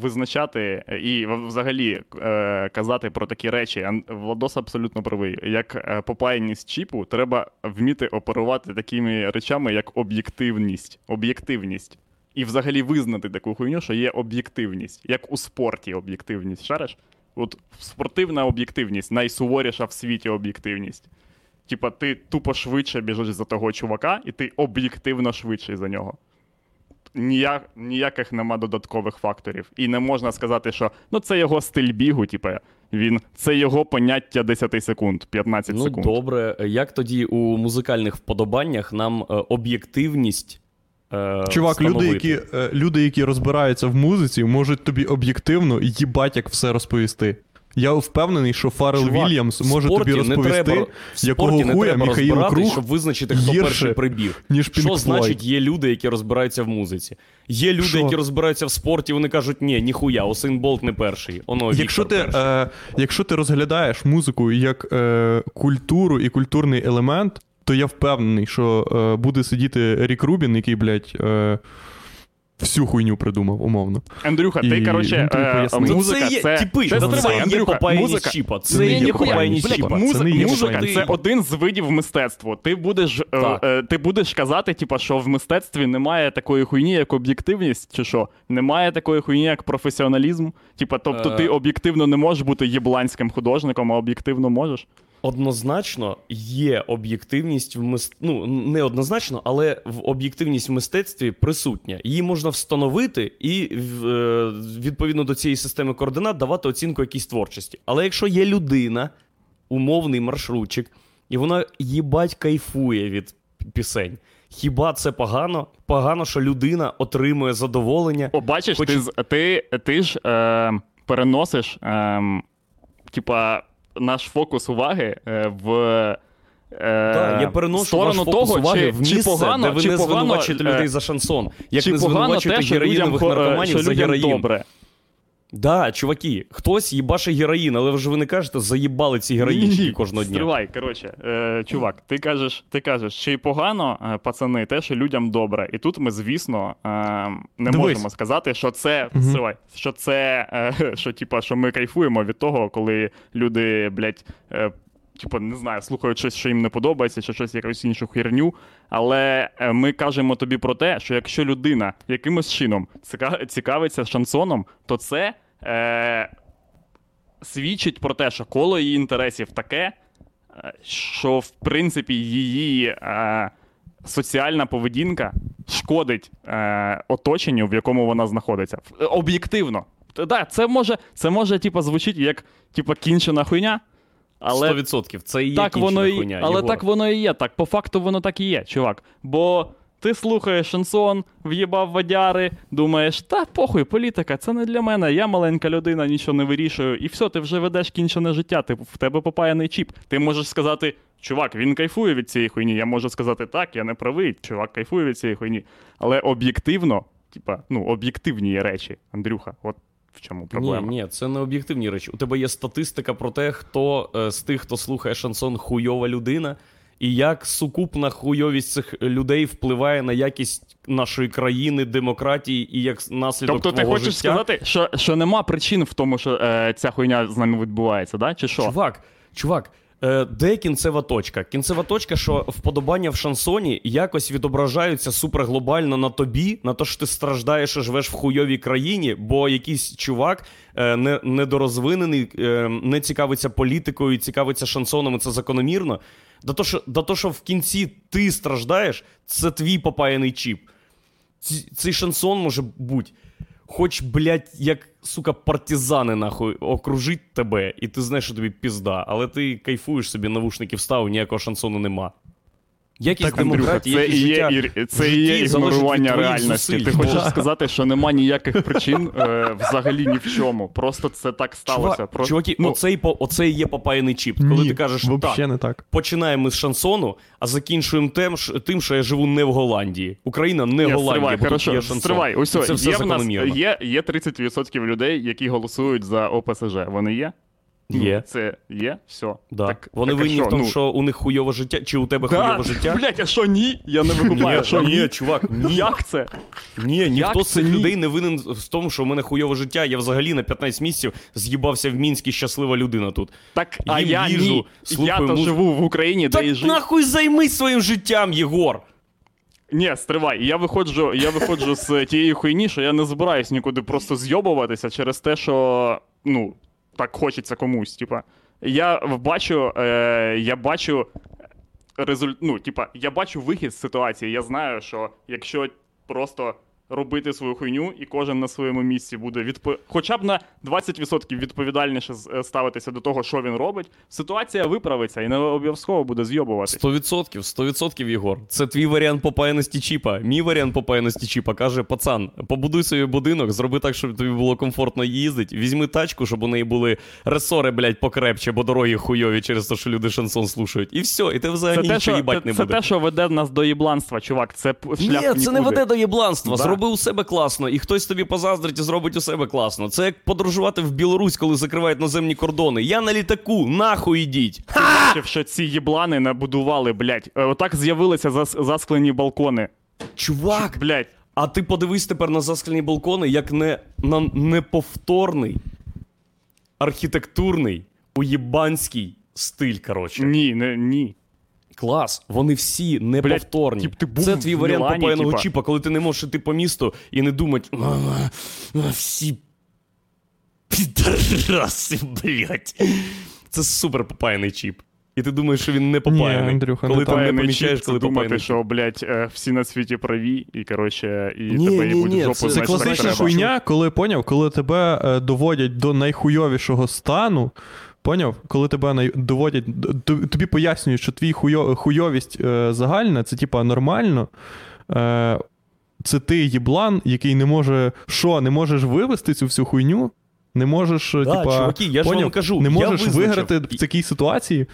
[SPEAKER 4] визначати і взагалі е, казати про такі речі, Владос абсолютно правий. Як е, попаяність чіпу, треба вміти оперувати такими речами, як об'єктивність. Об'єктивність. І взагалі визнати таку хуйню, що є об'єктивність, як у спорті об'єктивність. Шариш? От спортивна об'єктивність, найсуворіша в світі об'єктивність. Типа, ти тупо швидше біжиш за того чувака, і ти об'єктивно швидший за нього. Ніяк, ніяких нема додаткових факторів. І не можна сказати, що ну це його стиль бігу, типа, він це його поняття 10 секунд, 15
[SPEAKER 2] Ну,
[SPEAKER 4] секунд.
[SPEAKER 2] добре. Як тоді у музикальних вподобаннях нам е, об'єктивність. Е,
[SPEAKER 3] Чувак, люди які, е, люди, які розбираються в музиці, можуть тобі об'єктивно їбать як все розповісти. Я впевнений, що Фаррел
[SPEAKER 2] Чувак,
[SPEAKER 3] Вільямс може тобі розповісти,
[SPEAKER 2] треба,
[SPEAKER 3] якого хуя Міхаїл Круг
[SPEAKER 2] щоб визначити, хто
[SPEAKER 3] гірше,
[SPEAKER 2] перший прибіг.
[SPEAKER 3] ніж
[SPEAKER 2] Що значить є люди, які розбираються в музиці? Є люди,
[SPEAKER 3] Що?
[SPEAKER 2] які розбираються в спорті, вони кажуть, ні, ніхуя, Усейн Болт не перший. Оно
[SPEAKER 3] Якщо ти,
[SPEAKER 2] перший.
[SPEAKER 3] е, якщо ти розглядаєш музику як е, культуру і культурний елемент, то я впевнений, що е, буде сидіти Рік Рубін, який, блядь, е, всю хуйню придумав, умовно.
[SPEAKER 4] Андрюха, ти, коротше, е.
[SPEAKER 2] Ну,
[SPEAKER 4] музика
[SPEAKER 2] це є,
[SPEAKER 4] це.
[SPEAKER 2] типи,
[SPEAKER 4] це, музика,
[SPEAKER 2] чіпа. Це, є попаяність чіпа.
[SPEAKER 4] Музика,
[SPEAKER 3] Це
[SPEAKER 4] один з видів мистецтва. Ти будеш, е, е, ти будеш казати, типа, що в мистецтві немає такої хуйні, як об'єктивність, чи що? Немає такої хуйні, як професіоналізм. Типа, тобто
[SPEAKER 2] Е.
[SPEAKER 4] ти об'єктивно не можеш бути єбланським художником, а об'єктивно можеш.
[SPEAKER 2] Однозначно є об'єктивність в мист... ну, не однозначно, але в об'єктивність в мистецтві присутня. Її можна встановити і е, відповідно до цієї системи координат давати оцінку якійсь творчості. Але якщо є людина, умовний маршрутчик, і вона їбать кайфує від пісень. Хіба це погано? Погано, що людина отримує задоволення.
[SPEAKER 4] О, бачиш,
[SPEAKER 2] Хоч-
[SPEAKER 4] ти, ти, ти ж е, переносиш, е, типа, наш фокус уваги е, в. Е,
[SPEAKER 2] Так, я переношу
[SPEAKER 4] сторону
[SPEAKER 2] ваш фокус
[SPEAKER 4] того,
[SPEAKER 2] уваги
[SPEAKER 4] чи,
[SPEAKER 2] в місце,
[SPEAKER 4] чи погано,
[SPEAKER 2] де ви
[SPEAKER 4] чи
[SPEAKER 2] не
[SPEAKER 4] погано,
[SPEAKER 2] звинувачуєте
[SPEAKER 4] е,
[SPEAKER 2] людей за шансон. Як
[SPEAKER 4] чи
[SPEAKER 2] не
[SPEAKER 4] погано
[SPEAKER 2] звинувачуєте
[SPEAKER 4] те, що
[SPEAKER 2] героїнових наркоманів
[SPEAKER 4] що
[SPEAKER 2] за
[SPEAKER 4] людям
[SPEAKER 2] героїн.
[SPEAKER 4] добре.
[SPEAKER 2] Да, чуваки, хтось їбаше героїн, але ви ж ви не кажете, заїбали ці героїнчики кожного дня.
[SPEAKER 4] Стривай, коротше, е, чувак, ти кажеш, ти кажеш, чи погано, е, пацани, те, що людям добре. І тут ми, звісно, е, не
[SPEAKER 3] Дивись.
[SPEAKER 4] можемо сказати, що це
[SPEAKER 3] угу.
[SPEAKER 4] стривай, що це, е, [laughs] що, типа, що ми кайфуємо від того, коли люди, блядь, е, типу, не знаю, слухають щось, що їм не подобається, чи щось якусь іншу херню. Але е, ми кажемо тобі про те, що якщо людина якимось чином цікавиться шансоном, то це е, свідчить про те, що коло її інтересів таке, е, що в принципі її е, соціальна поведінка шкодить е, оточенню, в якому вона знаходиться. Е, Об'єктивно. Да, це може, це може типу, звучить як типу, кінчена хуйня. Але
[SPEAKER 2] 100%. Це і є
[SPEAKER 4] так воно і,
[SPEAKER 2] хуйня.
[SPEAKER 4] але
[SPEAKER 2] Єгор.
[SPEAKER 4] так воно і є. Так, по факту воно так і є, чувак. Бо ти слухаєш шансон, в'їбав водяри, думаєш, та похуй, політика, це не для мене. Я маленька людина, нічого не вирішую. І все, ти вже ведеш кінчене життя. Ти в тебе попаяний чіп. Ти можеш сказати, чувак, він кайфує від цієї хуйні. Я можу сказати, так, я не правий, чувак кайфує від цієї хуйні. Але об'єктивно, типа, ну, об'єктивні речі, Андрюха, от в чому проблема.
[SPEAKER 2] Ні, ні, це не об'єктивні речі. У тебе є статистика про те, хто е, з тих, хто слухає шансон, хуйова людина, і як сукупна хуйовість цих людей впливає на якість нашої країни, демократії і як наслідок
[SPEAKER 4] Тобто ти хочеш
[SPEAKER 2] життя.
[SPEAKER 4] сказати, що, що нема причин в тому, що е, ця хуйня з нами відбувається, да? чи що?
[SPEAKER 2] Чувак, чувак, де кінцева точка? Кінцева точка, що вподобання в шансоні якось відображаються суперглобально на тобі, на те, що ти страждаєш і живеш в хуйовій країні, бо якийсь чувак е, не, недорозвинений, е, не цікавиться політикою, цікавиться шансоном, і це закономірно. До того, що, до того, що в кінці ти страждаєш, це твій попаяний чіп. Цей шансон може бути. Хоч, блядь, як, сука, партизани, нахуй, окружить тебе, і ти знаєш, що тобі пізда, але ти кайфуєш собі, навушники встав, ніякого шансону нема. Якість
[SPEAKER 4] Так,
[SPEAKER 2] демократії,
[SPEAKER 4] це
[SPEAKER 2] якість
[SPEAKER 4] і є,
[SPEAKER 2] життя
[SPEAKER 4] і- це і є ігнорування реальності.
[SPEAKER 2] зусиль.
[SPEAKER 4] Ти хочеш сказати, що нема ніяких причин е, взагалі ні в чому. Просто це так сталося.
[SPEAKER 2] Чувак,
[SPEAKER 4] Просто,
[SPEAKER 2] чуваки,
[SPEAKER 4] ну,
[SPEAKER 2] оцей, по- оцей є попаяний чіп. Коли
[SPEAKER 3] Ні,
[SPEAKER 2] ти кажеш, так,
[SPEAKER 3] не так.
[SPEAKER 2] починаємо з шансону, а закінчуємо тим, ш- тим, що я живу не в Голландії. Україна не
[SPEAKER 4] Ні,
[SPEAKER 2] Голландія,
[SPEAKER 4] стривай,
[SPEAKER 2] бо тут
[SPEAKER 4] хорошо,
[SPEAKER 2] є шансон.
[SPEAKER 4] стривай. Ось,
[SPEAKER 2] це все
[SPEAKER 4] є, в нас, є, є 30% людей, які голосують за ОПСЖ. Вони є? Ну,
[SPEAKER 2] Є.
[SPEAKER 4] Це є? Все.
[SPEAKER 2] Да.
[SPEAKER 4] Так,
[SPEAKER 2] Вони
[SPEAKER 4] так,
[SPEAKER 2] винні в тому,
[SPEAKER 4] Ну,
[SPEAKER 2] що у них хуйове життя, чи у тебе
[SPEAKER 4] Да,
[SPEAKER 2] хуйове життя? [laughs]
[SPEAKER 4] Блять, а що ні? Я не викупаю.
[SPEAKER 2] Ні,
[SPEAKER 4] що
[SPEAKER 2] ні, чувак, [laughs] ні.
[SPEAKER 4] Як це?
[SPEAKER 2] Ні, ніхто з цих людей не винен в тому, що у мене хуйове життя. Я взагалі на 15 місяців з'їбався в Мінській щаслива людина тут.
[SPEAKER 4] Так, а я
[SPEAKER 2] їжу,
[SPEAKER 4] ні. Я то
[SPEAKER 2] музику.
[SPEAKER 4] живу в Україні, де і
[SPEAKER 2] Так
[SPEAKER 4] жив.
[SPEAKER 2] нахуй займись своїм життям, Єгор!
[SPEAKER 4] Ні, стривай. Я виходжу, я виходжу з тієї хуйні, що я не збираюсь нікуди просто зйобуватися через те, що ну, так хочеться комусь. Типа, я бачу, е, я бачу результ... ну, типа, я бачу вихід з ситуації. Я знаю, що якщо просто робити свою хуйню, і кожен на своєму місці буде відпо... хоча б на 20% відповідальніше з- е, ставитися до того, що він робить, ситуація виправиться і не обов'язково буде зйобуватися.
[SPEAKER 2] 100%, 100% Єгор. Це твій варіант попаяності чіпа. Мій варіант попаяності чіпа каже: пацан, побудуй собі будинок, зроби так, щоб тобі було комфортно їздити. Візьми тачку, щоб у неї були ресори, блядь, покрепче, бо дороги хуйові через те, що люди шансон слушають. І все, і ти взагалі нічого їбать
[SPEAKER 4] це,
[SPEAKER 2] не
[SPEAKER 4] це
[SPEAKER 2] буде.
[SPEAKER 4] те, що веде нас до єбланства, чувак. Це шлях
[SPEAKER 2] Ні, це не веде до єбланства. Зроби у себе класно, і хтось тобі позаздрить і зробить у себе класно. Це як подорожувати в Білорусь, коли закривають наземні кордони. Я на літаку, нахуй ідіть.
[SPEAKER 4] Ти бачив, що ці єблани набудували, блядь. Е, Отак з'явилися зас- засклені балкони.
[SPEAKER 2] Чувак,
[SPEAKER 4] Блядь.
[SPEAKER 2] А ти подивись тепер на засклені балкони, як не, на неповторний, архітектурний, уєбанський стиль, коротше.
[SPEAKER 4] Ні, не, ні.
[SPEAKER 2] Клас, вони всі неповторні.
[SPEAKER 4] тип, ти був
[SPEAKER 2] Це твій
[SPEAKER 4] в
[SPEAKER 2] варіант
[SPEAKER 4] Мілані,
[SPEAKER 2] попаяного чіпа, коли ти не можеш іти по місту і не думати, «А, а, всі підараси, блядь. Це супер попаяний чіп. І ти думаєш, що він не попаяний.
[SPEAKER 3] Андрюха, не
[SPEAKER 2] коли ти
[SPEAKER 3] так.
[SPEAKER 2] не помічаєш, коли
[SPEAKER 4] думати,
[SPEAKER 2] попаяний
[SPEAKER 4] що, блядь, е, всі на світі праві, і, коротше, і
[SPEAKER 2] Ні,
[SPEAKER 4] тебе
[SPEAKER 2] ні,
[SPEAKER 4] їбуть
[SPEAKER 2] ні,
[SPEAKER 4] жопу,
[SPEAKER 2] це- це
[SPEAKER 3] Це класична хуйня, коли поняв, коли тебе е, доводять до найхуйовішого стану. Поняв? Коли тебе доводять, тобі пояснюють, що твій хуйо... хуйовість е, загальна, це типа нормально. Е, це ти єблан, який не може. Що, не можеш вивести цю всю хуйню? Не можеш, е,
[SPEAKER 2] Да,
[SPEAKER 3] типа,
[SPEAKER 2] чуваки, я ж вам кажу,
[SPEAKER 3] не можеш
[SPEAKER 2] я
[SPEAKER 3] виграти в такій ситуації.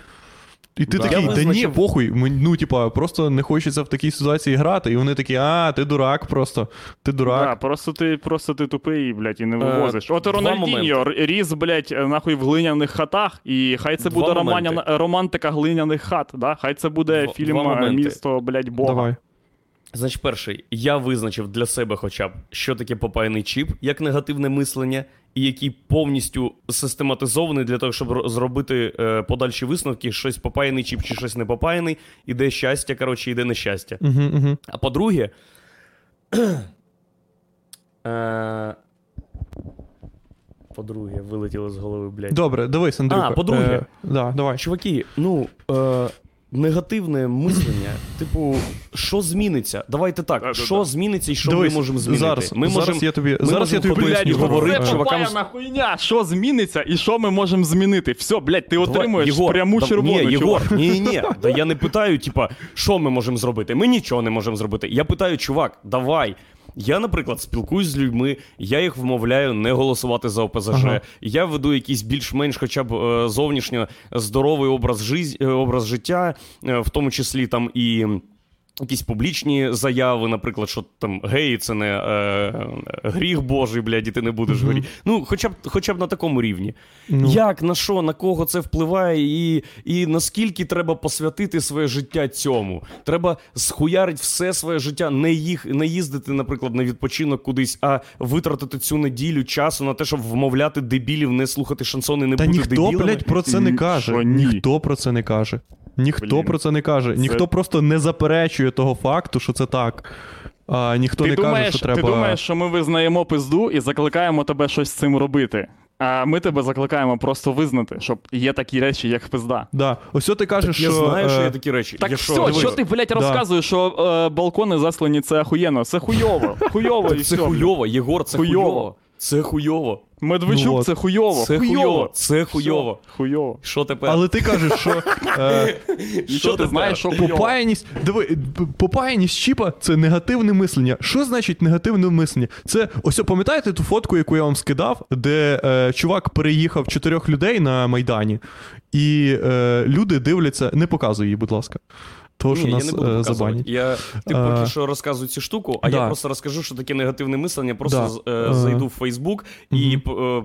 [SPEAKER 3] І ти
[SPEAKER 4] Да.
[SPEAKER 3] такий,
[SPEAKER 2] Я
[SPEAKER 3] да ні, похуй, ну, типа, просто не хочеться в такій ситуації грати. І вони такі, а, ти дурак просто. Ти дурак.
[SPEAKER 4] Да, просто ти, просто ти тупий, блядь, і не
[SPEAKER 2] Е,
[SPEAKER 4] вивозиш. От
[SPEAKER 2] два
[SPEAKER 4] Рональдіньо ріс, блядь, нахуй в глиняних хатах, і хай це
[SPEAKER 2] Два
[SPEAKER 4] буде романя, романтика глиняних хат, да? хай це буде
[SPEAKER 2] Два-
[SPEAKER 4] фільм
[SPEAKER 2] два
[SPEAKER 4] е. Місто, блядь, Бога.
[SPEAKER 3] Давай.
[SPEAKER 2] Значить, перший, я визначив для себе хоча б, що таке попаяний чіп, як негативне мислення, і який повністю систематизований для того, щоб зробити е, подальші висновки, щось попаяний чіп чи щось не попаяний, іде щастя, коротше, іде нещастя.
[SPEAKER 3] Угу, угу.
[SPEAKER 2] А по-друге. [clears throat] е, По-друге, вилетіло з голови, блядь.
[SPEAKER 3] Добре, дивись, Андрюха.
[SPEAKER 2] А, по-друге.
[SPEAKER 3] Е, да, давай.
[SPEAKER 2] Чуваки, ну. Е... Негативне мислення, [laughs] типу, що зміниться? Давайте так,
[SPEAKER 4] Да-да-да.
[SPEAKER 2] що зміниться і що
[SPEAKER 3] Дивись,
[SPEAKER 2] ми можемо змінити?
[SPEAKER 3] зараз,
[SPEAKER 2] ми
[SPEAKER 3] зараз
[SPEAKER 2] можемо,
[SPEAKER 3] я тобі,
[SPEAKER 2] ми
[SPEAKER 3] зараз я
[SPEAKER 2] можемо
[SPEAKER 3] тобі поясню.
[SPEAKER 2] говорити,
[SPEAKER 4] Це
[SPEAKER 2] чувакам,
[SPEAKER 4] попаяна хуйня, що зміниться і що ми можемо змінити? Все, блядь, ти отримуєш
[SPEAKER 2] Єгор,
[SPEAKER 4] пряму
[SPEAKER 2] да-
[SPEAKER 4] червону.
[SPEAKER 2] Ні, Єгор,
[SPEAKER 4] чувак.
[SPEAKER 2] ні, ні. Да [laughs] я не питаю, типа, що ми можемо зробити? Ми нічого не можемо зробити. Я питаю, чувак, давай. Я, наприклад, спілкуюсь з людьми, я їх вмовляю не голосувати за ОПЗЖ.
[SPEAKER 3] Ага.
[SPEAKER 2] Я веду якийсь більш-менш, хоча б е, зовнішньо здоровий образ, е, образ життя, е, в тому числі там і. Якісь публічні заяви, наприклад, що там геї це не е, гріх Божий, блядь, і ти не будеш
[SPEAKER 3] Мгм.
[SPEAKER 2] горіти. Ну, хоча б, хоча б на такому рівні.
[SPEAKER 3] Ну.
[SPEAKER 2] Як, на що, на кого це впливає, і, і наскільки треба посвятити своє життя цьому? Треба схуярити все своє життя, не їх не їздити, наприклад, на відпочинок кудись, а витратити цю неділю часу на те, щоб вмовляти дебілів не слухати шансони, не
[SPEAKER 3] Та
[SPEAKER 2] бути
[SPEAKER 3] ніхто,
[SPEAKER 2] дебілами.
[SPEAKER 3] блядь, про це не каже.
[SPEAKER 4] що ні?
[SPEAKER 3] Ніхто про це не каже. Ніхто
[SPEAKER 4] Блін.
[SPEAKER 3] про це не каже. Ніхто просто не заперечує того факту, що це так. А ніхто
[SPEAKER 4] Ти
[SPEAKER 3] не
[SPEAKER 4] думаєш,
[SPEAKER 3] каже, що треба.
[SPEAKER 4] ти думаєш, що ми визнаємо пизду і закликаємо тебе щось з цим робити. А ми тебе закликаємо просто визнати, щоб є такі речі, як пизда.
[SPEAKER 3] Да. Ось ти кажеш,
[SPEAKER 2] Я
[SPEAKER 3] що.
[SPEAKER 2] знаю, що
[SPEAKER 3] е,
[SPEAKER 2] є такі речі.
[SPEAKER 4] Так
[SPEAKER 2] я
[SPEAKER 4] все, що ти, блядь,
[SPEAKER 3] Да.
[SPEAKER 4] розказуєш, що е, балкони заслані це охуєнно. Це хуйово. Хуйово і
[SPEAKER 2] це
[SPEAKER 4] все.
[SPEAKER 2] хуйово, Єгор, це
[SPEAKER 4] Хуйово.
[SPEAKER 2] Це хуйово.
[SPEAKER 4] Медведчук
[SPEAKER 3] Ну
[SPEAKER 4] це хуйово.
[SPEAKER 2] Це
[SPEAKER 4] хуйово.
[SPEAKER 2] хуйово. Це хуйово.
[SPEAKER 4] Все, Хуйово.
[SPEAKER 2] Що тепер?
[SPEAKER 3] Але ти кажеш, що е, [laughs]
[SPEAKER 4] що ти знаєш, що
[SPEAKER 3] попаяність, диви, попаяність чіпа це негативне мислення. Що значить негативне мислення? Це ось пам'ятаєте ту фотку, яку я вам скидав, де е, чувак переїхав чотирьох людей на Майдані, і е, люди дивляться. Не показуй її, будь ласка. Того, що
[SPEAKER 2] Ні, я
[SPEAKER 3] нас
[SPEAKER 2] не буду
[SPEAKER 3] е, забанять.
[SPEAKER 2] Я ти
[SPEAKER 3] а,
[SPEAKER 2] поки що розказую цю штуку, а
[SPEAKER 3] да.
[SPEAKER 2] я просто розкажу, що таке негативне мислення. Просто
[SPEAKER 3] Да.
[SPEAKER 2] е,
[SPEAKER 3] Е,
[SPEAKER 2] зайду в Фейсбук і е,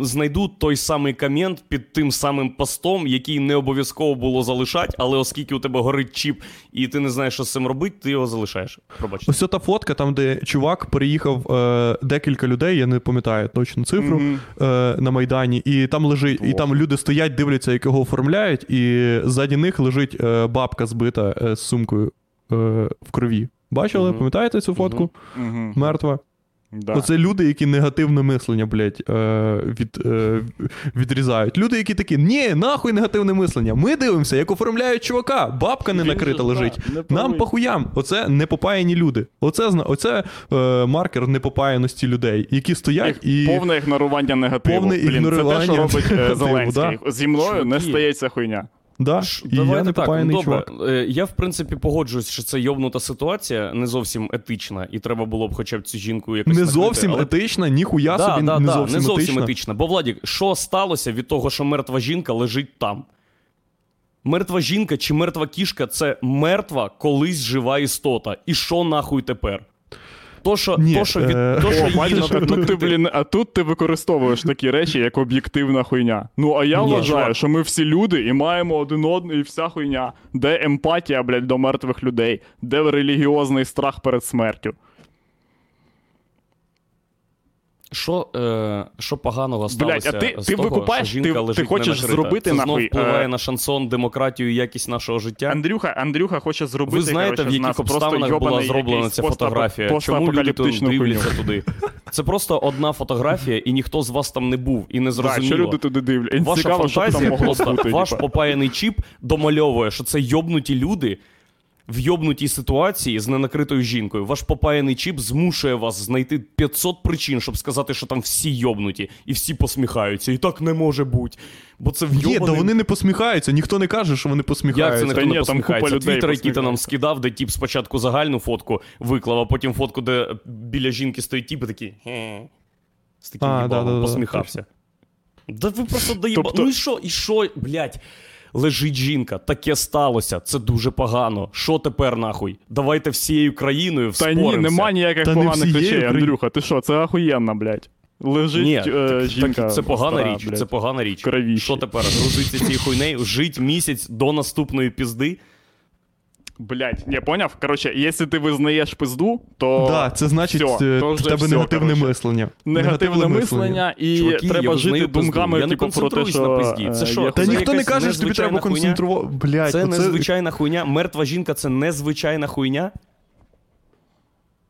[SPEAKER 2] знайду той самий комент під тим самим постом, який не обов'язково було залишати, але оскільки у тебе горить чіп і ти не знаєш, що з цим робити, ти його залишаєш. Пробачте.
[SPEAKER 3] Ось та фотка, там, де чувак переїхав е, декілька людей, я не пам'ятаю точно цифру,
[SPEAKER 4] Мгм.
[SPEAKER 3] е, на Майдані, і там лежить, і там люди стоять, дивляться, як його оформляють, і ззаді них лежить е, бабка збита е, з сумкою е, в крові. Бачили?
[SPEAKER 2] Мгм.
[SPEAKER 3] Пам'ятаєте цю фотку?
[SPEAKER 4] Мгм.
[SPEAKER 3] Мертва.
[SPEAKER 4] Да.
[SPEAKER 3] Оце люди, які негативне мислення, блядь, е, від, е, відрізають. Люди, які такі, ні, нахуй негативне мислення. Ми дивимося, як оформляють чувака, бабка не накрита лежить.
[SPEAKER 4] да, не
[SPEAKER 3] Нам похуям. Оце непопаяні люди. Оце, оце е, маркер непопаяності людей, які стоять і.
[SPEAKER 4] Повне ігнорування негативу.
[SPEAKER 3] Повне
[SPEAKER 4] Блін, Це те,
[SPEAKER 3] ігнорування
[SPEAKER 4] що робить е,
[SPEAKER 3] негативу,
[SPEAKER 4] Зеленський. Зі мною не стається хуйня.
[SPEAKER 3] Да,
[SPEAKER 2] Ш-
[SPEAKER 3] і я
[SPEAKER 2] Давайте так,
[SPEAKER 3] непопаяний
[SPEAKER 2] добре.
[SPEAKER 3] чувак.
[SPEAKER 2] Е, Я, в принципі, погоджуюсь, що це йобнута ситуація, не зовсім етична, і треба було б хоча б цю жінку якось
[SPEAKER 3] Не зовсім
[SPEAKER 2] але...
[SPEAKER 3] етична, ніхуя
[SPEAKER 2] Да,
[SPEAKER 3] собі
[SPEAKER 2] да,
[SPEAKER 3] не
[SPEAKER 2] да,
[SPEAKER 3] зовсім,
[SPEAKER 2] не зовсім
[SPEAKER 3] етична.
[SPEAKER 2] етична. Бо, Владік, що сталося від того, що мертва жінка лежить там? Мертва жінка чи мертва кішка це мертва колись жива істота. І що нахуй тепер? То, що,
[SPEAKER 3] Ні,
[SPEAKER 2] то, що, від,
[SPEAKER 3] е,
[SPEAKER 2] то, що
[SPEAKER 4] О, бачиш, а тут ти, блін, а тут ти використовуєш такі речі, як об'єктивна хуйня. Ну, а я
[SPEAKER 2] Ні,
[SPEAKER 4] вважаю,
[SPEAKER 2] чувак.
[SPEAKER 4] що ми всі люди і маємо один одного, і вся хуйня. Де емпатія, блядь, до мертвих людей, де релігіозний страх перед смертю.
[SPEAKER 2] Що, е, що поганого
[SPEAKER 4] Блядь, а ти-
[SPEAKER 2] з
[SPEAKER 4] ти
[SPEAKER 2] того,
[SPEAKER 4] викупаєш,
[SPEAKER 2] що жінка
[SPEAKER 4] ти- ти хочеш
[SPEAKER 2] ненакрита?
[SPEAKER 4] зробити,
[SPEAKER 2] Це знов
[SPEAKER 4] нахуй,
[SPEAKER 2] впливає
[SPEAKER 4] е,
[SPEAKER 2] на шансон, демократію і якість нашого життя?
[SPEAKER 4] Андрюха, Андрюха хоче зробити.
[SPEAKER 2] Ви знаєте,
[SPEAKER 4] коротше,
[SPEAKER 2] в яких обставинах була зроблена ця фотографія? Чому люди дивляться туди? Це просто одна фотографія, і ніхто з вас там не був, і не
[SPEAKER 4] Так,
[SPEAKER 2] зрозуміло.
[SPEAKER 4] що люди туди дивляться?
[SPEAKER 2] Ваша фантазія просто ваш попаяний чіп домальовує, що це йобнуті люди в йобнутій ситуації з ненакритою жінкою. Ваш попаяний чіп змушує вас знайти 500 причин, щоб сказати, що там всі йобнуті, і всі посміхаються. І так не може бути. Бо це
[SPEAKER 3] Ні,
[SPEAKER 2] вйобаний...
[SPEAKER 3] да вони не посміхаються, ніхто не каже, що вони посміхаються.
[SPEAKER 2] Як це ніхто
[SPEAKER 4] Та ні,
[SPEAKER 2] не
[SPEAKER 4] там купа
[SPEAKER 2] посміхається? Твіттер, який ти нам скидав, де тіп спочатку загальну фотку виклав, а потім фотку, де біля жінки стоїть тіп і такий. З таким
[SPEAKER 3] А,
[SPEAKER 2] їбалом
[SPEAKER 3] да-да-да,
[SPEAKER 2] посміхався. Да ви просто доїба...
[SPEAKER 4] Тобто-
[SPEAKER 2] Ну і що, і що, блядь? Лежить жінка, таке сталося, це дуже погано. Що тепер нахуй? Давайте всією країною
[SPEAKER 4] Та
[SPEAKER 2] вспоримося.
[SPEAKER 4] ні, нема ніяких
[SPEAKER 3] Та
[SPEAKER 4] поганих
[SPEAKER 3] не
[SPEAKER 4] речей. Андрюха. Ти що, це ахуєнна? блядь. Лежить
[SPEAKER 2] Ні,
[SPEAKER 4] е,
[SPEAKER 2] так,
[SPEAKER 4] жінка.
[SPEAKER 2] так, це погана
[SPEAKER 4] стара,
[SPEAKER 2] річ,
[SPEAKER 4] блядь.
[SPEAKER 2] це погана річ.
[SPEAKER 4] кровіщі.
[SPEAKER 2] Що тепер? Грузиться цією хуйнею, жить місяць до наступної пізди?
[SPEAKER 4] Блять, я поняв. Коротше, якщо ти визнаєш пизду, то.
[SPEAKER 3] да, це значить,
[SPEAKER 4] всьо,
[SPEAKER 3] е,
[SPEAKER 4] то
[SPEAKER 3] в тебе
[SPEAKER 4] всьо,
[SPEAKER 3] негативне
[SPEAKER 4] коротше.
[SPEAKER 3] мислення.
[SPEAKER 4] Негативне мислення, і
[SPEAKER 2] Чуваки,
[SPEAKER 4] треба жити думками,
[SPEAKER 2] Я не
[SPEAKER 4] типу, про те, що.
[SPEAKER 2] на пизді. Це
[SPEAKER 4] е,
[SPEAKER 2] що,
[SPEAKER 3] Та
[SPEAKER 2] Це
[SPEAKER 3] ніхто не каже, що тобі треба
[SPEAKER 2] хуйня?
[SPEAKER 3] концентрувати. Блядь,
[SPEAKER 2] Це
[SPEAKER 3] оце-
[SPEAKER 2] незвичайна хуйня. Мертва жінка це незвичайна хуйня.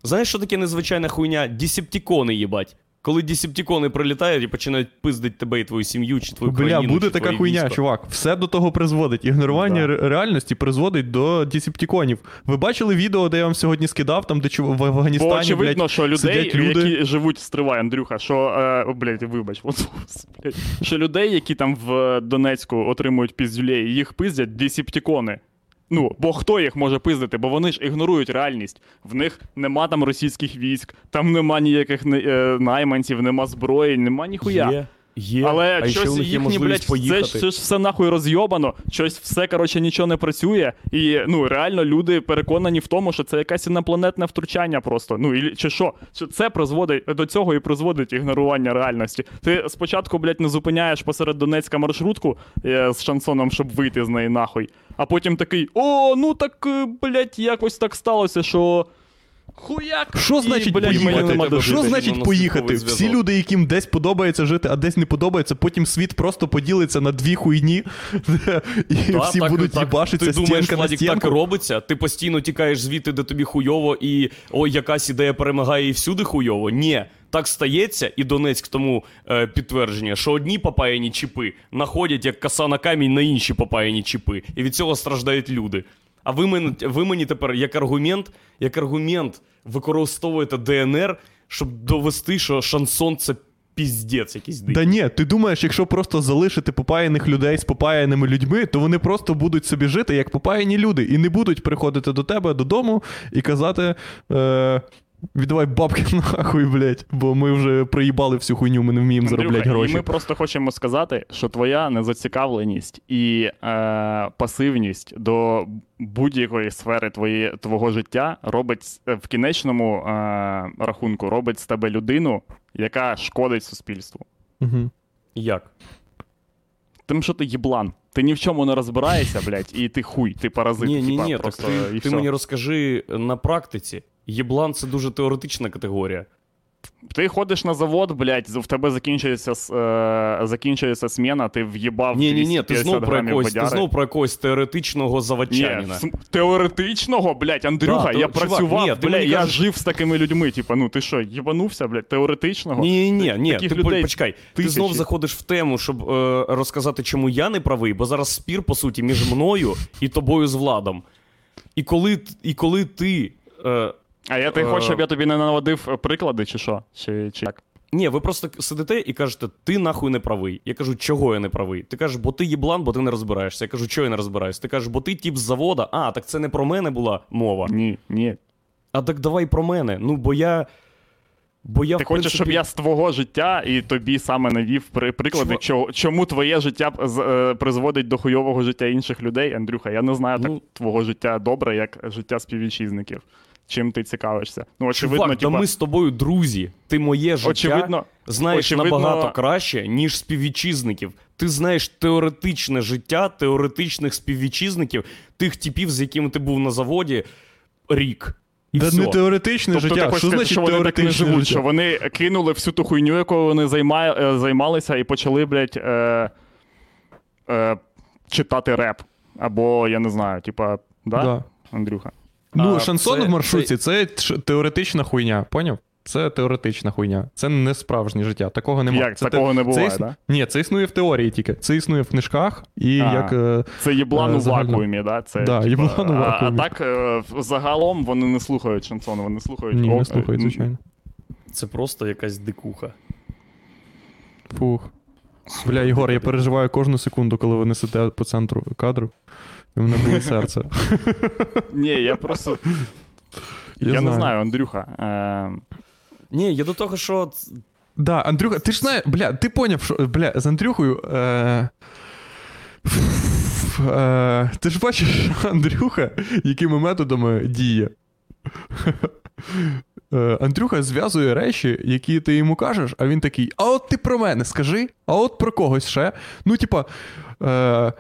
[SPEAKER 2] Знаєш, що таке незвичайна хуйня? Десептикони, їбать. Коли десептикони прилітають і починають пиздить тебе і твою сім'ю, чи твою
[SPEAKER 3] Бля,
[SPEAKER 2] країну,
[SPEAKER 3] буде
[SPEAKER 2] чи
[SPEAKER 3] така хуйня,
[SPEAKER 2] військо.
[SPEAKER 3] чувак. Все до того призводить. Ігнорування
[SPEAKER 4] Да.
[SPEAKER 3] реальності призводить до десептиконів. Ви бачили відео, де я вам сьогодні скидав, там, де в Афганістані,
[SPEAKER 4] Бо очевидно,
[SPEAKER 3] блядь,
[SPEAKER 4] що людей,
[SPEAKER 3] сидять люди.
[SPEAKER 4] які живуть, стривай, Андрюха, що, е, блядь, вибач, от, блядь, що людей, які там в Донецьку отримують піздюлей, їх пиздять десептикони. Ну, бо хто їх може пиздити? Бо вони ж ігнорують реальність. В них нема там російських військ, там нема ніяких е, найманців, нема зброї, нема ніхуя.
[SPEAKER 2] Є, є.
[SPEAKER 4] Але
[SPEAKER 2] а
[SPEAKER 4] щось їхні, блядь, це, це ж все нахуй розйобано, щось все, коротше, нічого не працює. І ну, реально люди переконані в тому, що це якесь інопланетне втручання просто. Ну, і, чи що? Що це призводить до цього і призводить ігнорування реальності. Ти спочатку, блядь, не зупиняєш посеред Донецька маршрутку е, з шансоном, щоб вийти з неї нахуй. А потім такий: о, ну так, е, блядь, якось так сталося, що. Хуяк!
[SPEAKER 3] Що
[SPEAKER 4] І,
[SPEAKER 3] значить
[SPEAKER 4] блядь, мені
[SPEAKER 3] поїхати?
[SPEAKER 4] нема
[SPEAKER 3] Що
[SPEAKER 4] жити.
[SPEAKER 3] значить поїхати? Всі люди, яким десь подобається жити, а десь не подобається, потім світ просто поділиться на дві хуйні, [laughs] і
[SPEAKER 2] Та,
[SPEAKER 3] всі
[SPEAKER 2] так-
[SPEAKER 3] будуть
[SPEAKER 2] так,
[SPEAKER 3] їбашитися
[SPEAKER 2] Ти думаєш,
[SPEAKER 3] стінка на
[SPEAKER 2] Владік, так робиться? Ти постійно тікаєш звідти, де тобі хуйово, і ой, якась ідея перемагає і всюди хуйово. Ні. Так стається, і Донецьк тому е, підтвердження, що одні попаяні чіпи находять як коса на камінь на інші попаяні чіпи, і від цього страждають люди. А ви мені, ви мені тепер як аргумент, як аргумент використовуєте ДНР, щоб довести, що шансон це піздець якийсь дикий.
[SPEAKER 3] Да ні, ти думаєш, якщо просто залишити попаяних людей з попаяними людьми, то вони просто будуть собі жити як попаяні люди, і не будуть приходити до тебе додому і казати. Е- Віддавай бабки [laughs] нахуй, блядь, бо ми вже проїбали всю хуйню, ми не вміємо
[SPEAKER 4] Андрюха,
[SPEAKER 3] заробляти гроші.
[SPEAKER 4] І ми просто хочемо сказати, що твоя незацікавленість і е, пасивність до будь-якої сфери твої, твого життя робить в кінечному е, рахунку робить з тебе людину, яка шкодить суспільству.
[SPEAKER 3] Угу.
[SPEAKER 2] Як?
[SPEAKER 4] Тим, що ти їблан. Ти ні в чому не розбираєшся, блядь, і ти хуй, ти паразит.
[SPEAKER 2] Ні, ні, ні, так ти,
[SPEAKER 4] і
[SPEAKER 2] ти
[SPEAKER 4] все.
[SPEAKER 2] мені розкажи на практиці. Єблан це дуже теоретична категорія.
[SPEAKER 4] Ти ходиш на завод, блядь, в тебе закінчується, е, закінчується сміна, ти в'їбав
[SPEAKER 2] Ні, ні, ні, ти знов про якогось, ти знов про якогось теоретичного
[SPEAKER 4] Ні,
[SPEAKER 2] заводчанина.
[SPEAKER 4] с- теоретичного, блядь, Андрюха,
[SPEAKER 2] Да,
[SPEAKER 4] я
[SPEAKER 2] то- чувак,
[SPEAKER 4] працював,
[SPEAKER 2] ні,
[SPEAKER 4] блядь, я
[SPEAKER 2] кажеш-
[SPEAKER 4] жив з такими людьми. Типа, ну ти що, їбанувся, блядь, теоретичного?
[SPEAKER 2] Ні, ні, ні, ні,
[SPEAKER 4] Таких
[SPEAKER 2] ти
[SPEAKER 4] людей
[SPEAKER 2] почекай. Ти знов заходиш в тему, щоб е, розказати, чому я не правий, бо зараз спір, по суті, між мною і тобою з владом. І коли, і коли ти. Е,
[SPEAKER 4] А я ти
[SPEAKER 2] Е.
[SPEAKER 4] хочеш, щоб я тобі не наводив е, приклади, чи що? Чи, чи як?
[SPEAKER 2] ні, ви просто сидите і кажете, ти нахуй не правий. Я кажу, чого я не правий? Ти кажеш, бо ти єблан, бо ти не розбираєшся. Я кажу, чого я не розбираюся? Ти кажеш, бо ти тіп з завода. А, так це не про мене була мова.
[SPEAKER 4] Ні, ні.
[SPEAKER 2] А так давай про мене. Ну, бо я. Бо я
[SPEAKER 4] Ти
[SPEAKER 2] в
[SPEAKER 4] хочеш,
[SPEAKER 2] принципі...
[SPEAKER 4] щоб я з твого життя і тобі саме навів приклади,
[SPEAKER 2] Чувак-
[SPEAKER 4] чо- чому твоє життя е, призводить до хуйового життя інших людей, Андрюха? Я не знаю так
[SPEAKER 2] Ну.
[SPEAKER 4] твого життя добре, як життя співвітчизників. Чим ти цікавишся? Ну, очевидно,
[SPEAKER 2] Чувак,
[SPEAKER 4] типа,
[SPEAKER 2] та ми з тобою друзі. Ти моє життя
[SPEAKER 4] очевидно,
[SPEAKER 2] знаєш
[SPEAKER 4] очевидно-
[SPEAKER 2] набагато краще, ніж співвітчизників. Ти знаєш теоретичне життя теоретичних співвітчизників, тих типів, з якими ти був на заводі рік. І
[SPEAKER 3] Да
[SPEAKER 2] все.
[SPEAKER 3] не теоретичне
[SPEAKER 4] Тобто
[SPEAKER 3] життя. Що значить
[SPEAKER 4] що вони так не живуть,
[SPEAKER 3] життя?
[SPEAKER 4] що вони кинули всю ту хуйню, якою вони займає, е, займалися, і почали, блядь, е, е, читати реп. Або, я не знаю, типа, да,
[SPEAKER 3] Да.
[SPEAKER 4] Андрюха?
[SPEAKER 3] Ну,
[SPEAKER 2] А,
[SPEAKER 3] шансон
[SPEAKER 2] це-
[SPEAKER 3] в маршрутці це ш- теоретична хуйня, поняв? Це теоретична хуйня. Це не справжнє життя. Такого немає.
[SPEAKER 4] Як?
[SPEAKER 3] Це
[SPEAKER 4] Такого не буває,
[SPEAKER 3] це
[SPEAKER 4] да?
[SPEAKER 3] Ні, це існує в теорії тільки. Це існує в книжках і
[SPEAKER 4] А.
[SPEAKER 3] як. е,
[SPEAKER 4] Це єблан
[SPEAKER 3] Е,
[SPEAKER 4] у
[SPEAKER 3] загально.
[SPEAKER 4] вакуумі, да? Це,
[SPEAKER 3] Да,
[SPEAKER 4] типа,
[SPEAKER 3] єблан у
[SPEAKER 4] а-
[SPEAKER 3] вакуумі.
[SPEAKER 4] А, так, е, загалом вони не слухають шансон, вони слухають.
[SPEAKER 3] Ні, не слухають, звичайно.
[SPEAKER 2] Це просто якась дикуха.
[SPEAKER 3] Фух. Бля, Ігор, я переживаю кожну секунду, коли ви несете по центру кадру. І в мене болить серце. [laughs]
[SPEAKER 4] Ні, я просто. Я, не знаю, Андрюха. Е,
[SPEAKER 2] Ні, я до того, що
[SPEAKER 3] Да, Андрюха, ти ж знаєш, бля, ти поняв, що бля, з Андрюхою. Е... ф- е, Ти ж бачиш, [laughs] Андрюха, якими методами діє. Е, Андрюха зв'язує речі, які ти йому кажеш, а він такий: а от ти про мене скажи, а от про когось ще. Ну, типа, е...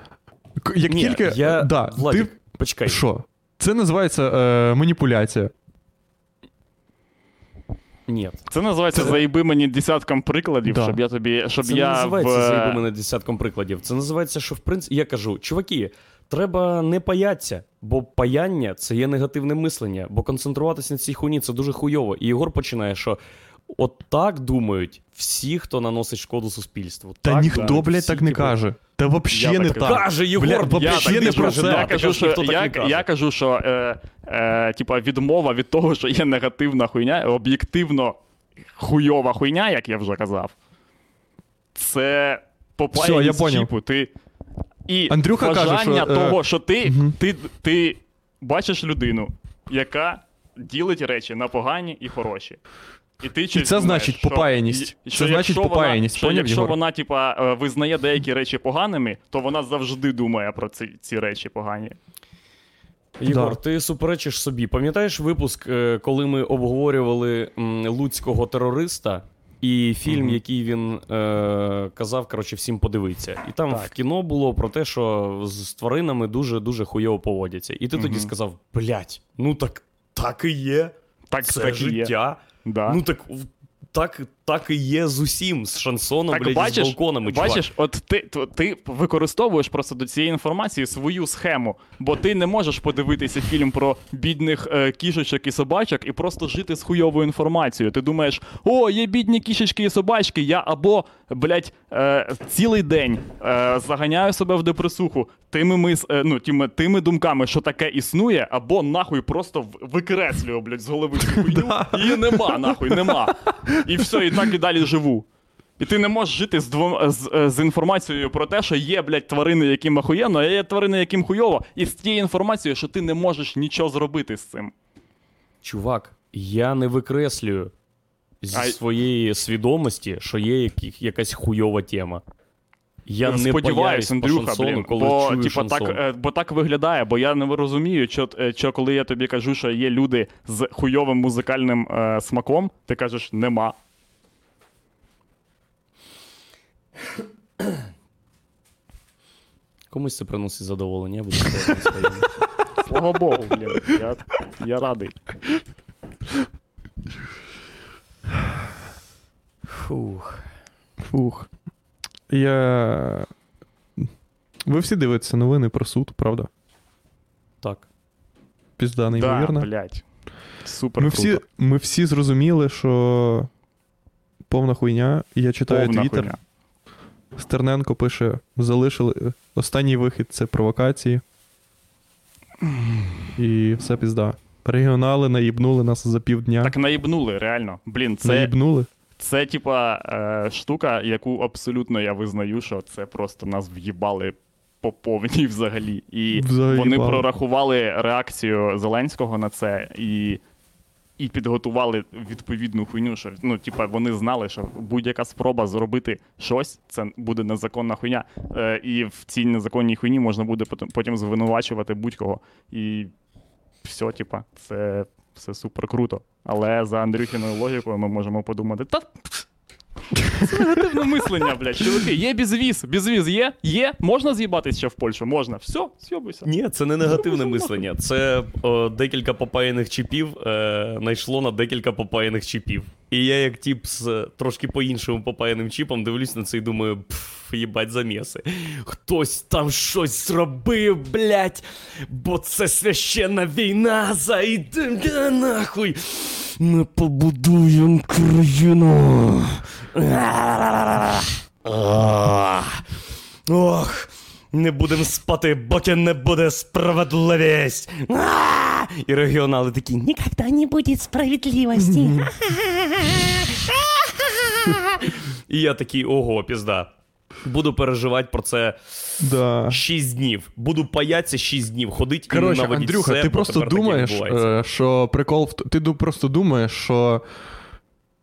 [SPEAKER 3] як
[SPEAKER 2] Ні,
[SPEAKER 3] тільки.
[SPEAKER 2] я...
[SPEAKER 3] да,
[SPEAKER 2] Владик,
[SPEAKER 3] ти...
[SPEAKER 2] почекай.
[SPEAKER 3] Що? Це називається е, маніпуляція.
[SPEAKER 2] Ні.
[SPEAKER 4] Це називається
[SPEAKER 3] Це-
[SPEAKER 4] заїби мені десятком прикладів,
[SPEAKER 3] Да.
[SPEAKER 4] щоб я тобі. Щоб
[SPEAKER 2] Це
[SPEAKER 4] я
[SPEAKER 2] не називається
[SPEAKER 4] в...
[SPEAKER 2] заїби мене десятком прикладів. Це називається, що в принципі. Я кажу, чуваки, треба не паятися, бо паяння це є негативне мислення, бо концентруватися на цій хуйні це дуже хуйово. І Єгор починає, що от так думають всі, хто наносить шкоду суспільству.
[SPEAKER 3] Та
[SPEAKER 2] так
[SPEAKER 3] ніхто,
[SPEAKER 2] думають
[SPEAKER 3] блядь,
[SPEAKER 2] всі,
[SPEAKER 3] так не
[SPEAKER 2] типу,
[SPEAKER 3] каже. Та взагалі
[SPEAKER 4] Я
[SPEAKER 3] не
[SPEAKER 4] так.
[SPEAKER 2] Каже Єгор,
[SPEAKER 3] Бля, вообще не про це.
[SPEAKER 4] Я кажу, що, я, я кажу, що е, е, типа відмова від того, що є негативна хуйня, об'єктивно хуйова хуйня, як я вже казав. Це попаяння
[SPEAKER 3] я
[SPEAKER 4] з
[SPEAKER 3] поняв.
[SPEAKER 4] чіпу. Ти... І
[SPEAKER 3] Андрюха каже,
[SPEAKER 4] бажання
[SPEAKER 3] що, е,
[SPEAKER 4] того, що ти,
[SPEAKER 3] мгм.
[SPEAKER 4] ти, ти бачиш людину, яка ділить речі на погані і хороші. І, ти щось
[SPEAKER 3] це
[SPEAKER 4] думаєш,
[SPEAKER 3] значить
[SPEAKER 4] що-
[SPEAKER 3] попаяність. Це
[SPEAKER 4] що
[SPEAKER 3] значить
[SPEAKER 4] якщо
[SPEAKER 3] попаяність,
[SPEAKER 4] Вона, що якщо
[SPEAKER 3] Єгор?
[SPEAKER 4] вона, типа, е, визнає деякі речі поганими, то вона завжди думає про ці, ці речі погані.
[SPEAKER 2] Єгор,
[SPEAKER 3] Да.
[SPEAKER 2] ти суперечиш собі. Пам'ятаєш випуск, е, коли ми обговорювали луцького терориста і фільм,
[SPEAKER 4] Мгм.
[SPEAKER 2] який він е, казав, коротше, всім подивитися. І там
[SPEAKER 4] Так.
[SPEAKER 2] в кіно було про те, що з тваринами дуже дуже хуйово поводяться. І ти тоді сказав: блять, ну так так і є.
[SPEAKER 4] Так,
[SPEAKER 2] Це
[SPEAKER 4] так і є. Да.
[SPEAKER 2] Ну так. Так, так і є з усім, з шансоном,
[SPEAKER 4] Так,
[SPEAKER 2] блядь, і з
[SPEAKER 4] бачиш,
[SPEAKER 2] балконами. чувак.
[SPEAKER 4] Бачиш, от ти, то- ти використовуєш просто до цієї інформації свою схему, бо ти не можеш подивитися фільм про бідних е, кішечок і собачок і просто жити з хуйовою інформацією. Ти думаєш, о, є бідні кішечки і собачки, я або, блядь, е, цілий день е, заганяю себе в депресуху тими, мис, е, ну, тими, тими думками, що таке існує, або нахуй просто викреслюю, блядь, з голови цю хуйню, [laughs] і нема, нахуй, нема. І все, і так і далі живу. І ти не можеш жити з, двом, з, е, з інформацією про те, що є, блядь, тварини, яким охуєнно, а є тварини, яким хуйово, і з тією інформацією, що ти не можеш нічого зробити з цим.
[SPEAKER 2] Чувак, я не викреслюю зі
[SPEAKER 4] А-
[SPEAKER 2] своєї свідомості, що є якась хуйова тема. Я не
[SPEAKER 4] Сподіваюсь, Андрюха,
[SPEAKER 2] шансону,
[SPEAKER 4] блін,
[SPEAKER 2] коли
[SPEAKER 4] бо,
[SPEAKER 2] чую
[SPEAKER 4] типа, так, е, бо так виглядає, бо я не розумію, що, е, що коли я тобі кажу, що є люди з хуйовим музикальним е, смаком, ти кажеш, нема.
[SPEAKER 2] Комусь це приносить задоволення, я буду.
[SPEAKER 4] Слава Богу, блін. Я, я радий.
[SPEAKER 2] Фух.
[SPEAKER 3] Фух. Я. Ви всі дивитеся новини про суд, правда?
[SPEAKER 2] Так.
[SPEAKER 3] Пізда,
[SPEAKER 4] Да,
[SPEAKER 3] неймовірно.
[SPEAKER 4] блядь. Супер
[SPEAKER 3] ми, всі, ми всі зрозуміли, що повна хуйня. Я читаю твіттер. Стерненко пише: залишили останній вихід це провокації. І все пізда. Регіонали наїбнули нас за півдня.
[SPEAKER 4] Так наїбнули, реально. Блін, це,
[SPEAKER 3] Наїбнули.
[SPEAKER 4] Це типа е, штука, яку абсолютно я визнаю, що це просто нас в'їбали по повній взагалі. І
[SPEAKER 3] Взагалі
[SPEAKER 4] вони прорахували реакцію Зеленського на це і. І підготували відповідну хуйню, що ну, типа, вони знали, що будь-яка спроба зробити щось, це буде незаконна хуйня. Е, і в цій незаконній хуйні можна буде потім звинувачувати будь-кого. І все, типа, це все супер круто. Але за Андрюхіною логікою ми можемо подумати, та це негативне мислення, блядь. Чуваки, є безвіз, безвіз є, є, можна з'їбатись ще в Польщу, можна. Все, з'їбуйся.
[SPEAKER 2] Ні, це не негативне мислення. Це о, декілька попаяних чіпів е, знайшло на декілька попаяних чіпів. І я, як тип з е, трошки по-іншому попаяним чіпом, дивлюсь на це і думаю, пф, їбать заміси. Хтось там щось зробив, блядь, бо це священна війна, зайде нахуй. Ми побудуємо країну. Ох, не будемо спати, поки не буде справедливість. І регіонали такі, ніколи не буде справедливості. І я такий, ого, пізда. Буду переживати про це
[SPEAKER 3] Да.
[SPEAKER 2] 6 днів. Буду паятися 6 днів, ходить і
[SPEAKER 3] Коротше,
[SPEAKER 2] ненавидіть
[SPEAKER 3] Андрюха,
[SPEAKER 2] все,
[SPEAKER 3] ти просто думаєш, е, що прикол в ти просто думаєш, що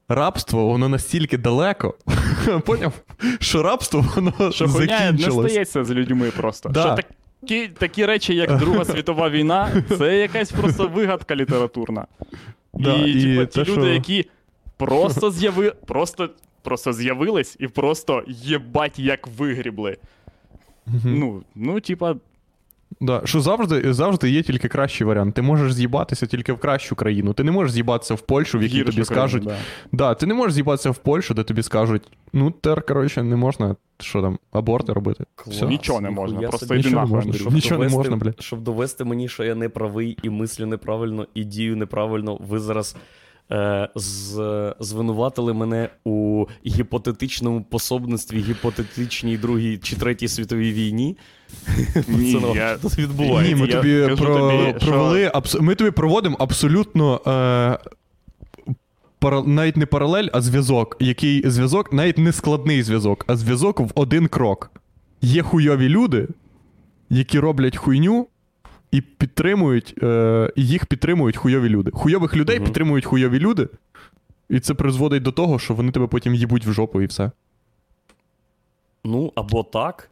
[SPEAKER 3] рабство воно настільки далеко. [laughs] Поняв? Що рабство воно
[SPEAKER 4] Що хуйня не стається з людьми просто.
[SPEAKER 3] Да.
[SPEAKER 4] Що такі, такі речі, як Друга світова війна, це якась просто вигадка літературна.
[SPEAKER 3] Да,
[SPEAKER 4] і,
[SPEAKER 3] і
[SPEAKER 4] типу, ті люди,
[SPEAKER 3] що-
[SPEAKER 4] які просто з'яви... просто, просто з'явились і просто єбать як вигрібли.
[SPEAKER 3] Мгм.
[SPEAKER 4] Ну, ну, типа,
[SPEAKER 3] Да, що завжди, завжди є тільки кращий варіант. Ти можеш з'їбатися тільки в кращу країну. Ти не можеш з'їбатися в Польщу, в якій
[SPEAKER 4] Гіршу
[SPEAKER 3] тобі
[SPEAKER 4] країну,
[SPEAKER 3] скажуть.
[SPEAKER 4] да.
[SPEAKER 3] Да, ти не можеш з'їбатися в Польщу, де тобі скажуть, ну тепер, коротше, не можна, що там, аборти робити. Все.
[SPEAKER 4] Нічого не можна,
[SPEAKER 2] ніхуя
[SPEAKER 4] просто йди
[SPEAKER 3] Нічого не
[SPEAKER 4] нахуй,
[SPEAKER 3] можна, щоб Нічого не
[SPEAKER 2] довести-
[SPEAKER 3] можна, блядь.
[SPEAKER 2] Щоб довести мені, що я не правий і мислю неправильно, і дію неправильно, ви зараз з, звинуватили мене у гіпотетичному пособництві гіпотетичній Другій чи Третій світовій війні. [laughs]
[SPEAKER 4] Ні,
[SPEAKER 2] Пацанов,
[SPEAKER 4] я-
[SPEAKER 2] що тут відбувається?
[SPEAKER 3] Ні, ми
[SPEAKER 4] Я
[SPEAKER 3] тобі, про,
[SPEAKER 4] тобі, що-
[SPEAKER 3] провели, абс... ми тобі проводимо абсолютно е... пара... навіть не паралель, а зв'язок. Який зв'язок, навіть не складний зв'язок, а зв'язок в один крок. Є хуйові люди, які роблять хуйню. І підтримують, е, і їх підтримують хуйові люди. Хуйових людей
[SPEAKER 2] Мгм.
[SPEAKER 3] підтримують хуйові люди, і це призводить до того, що вони тебе потім їбуть в жопу і все.
[SPEAKER 2] Ну, або так,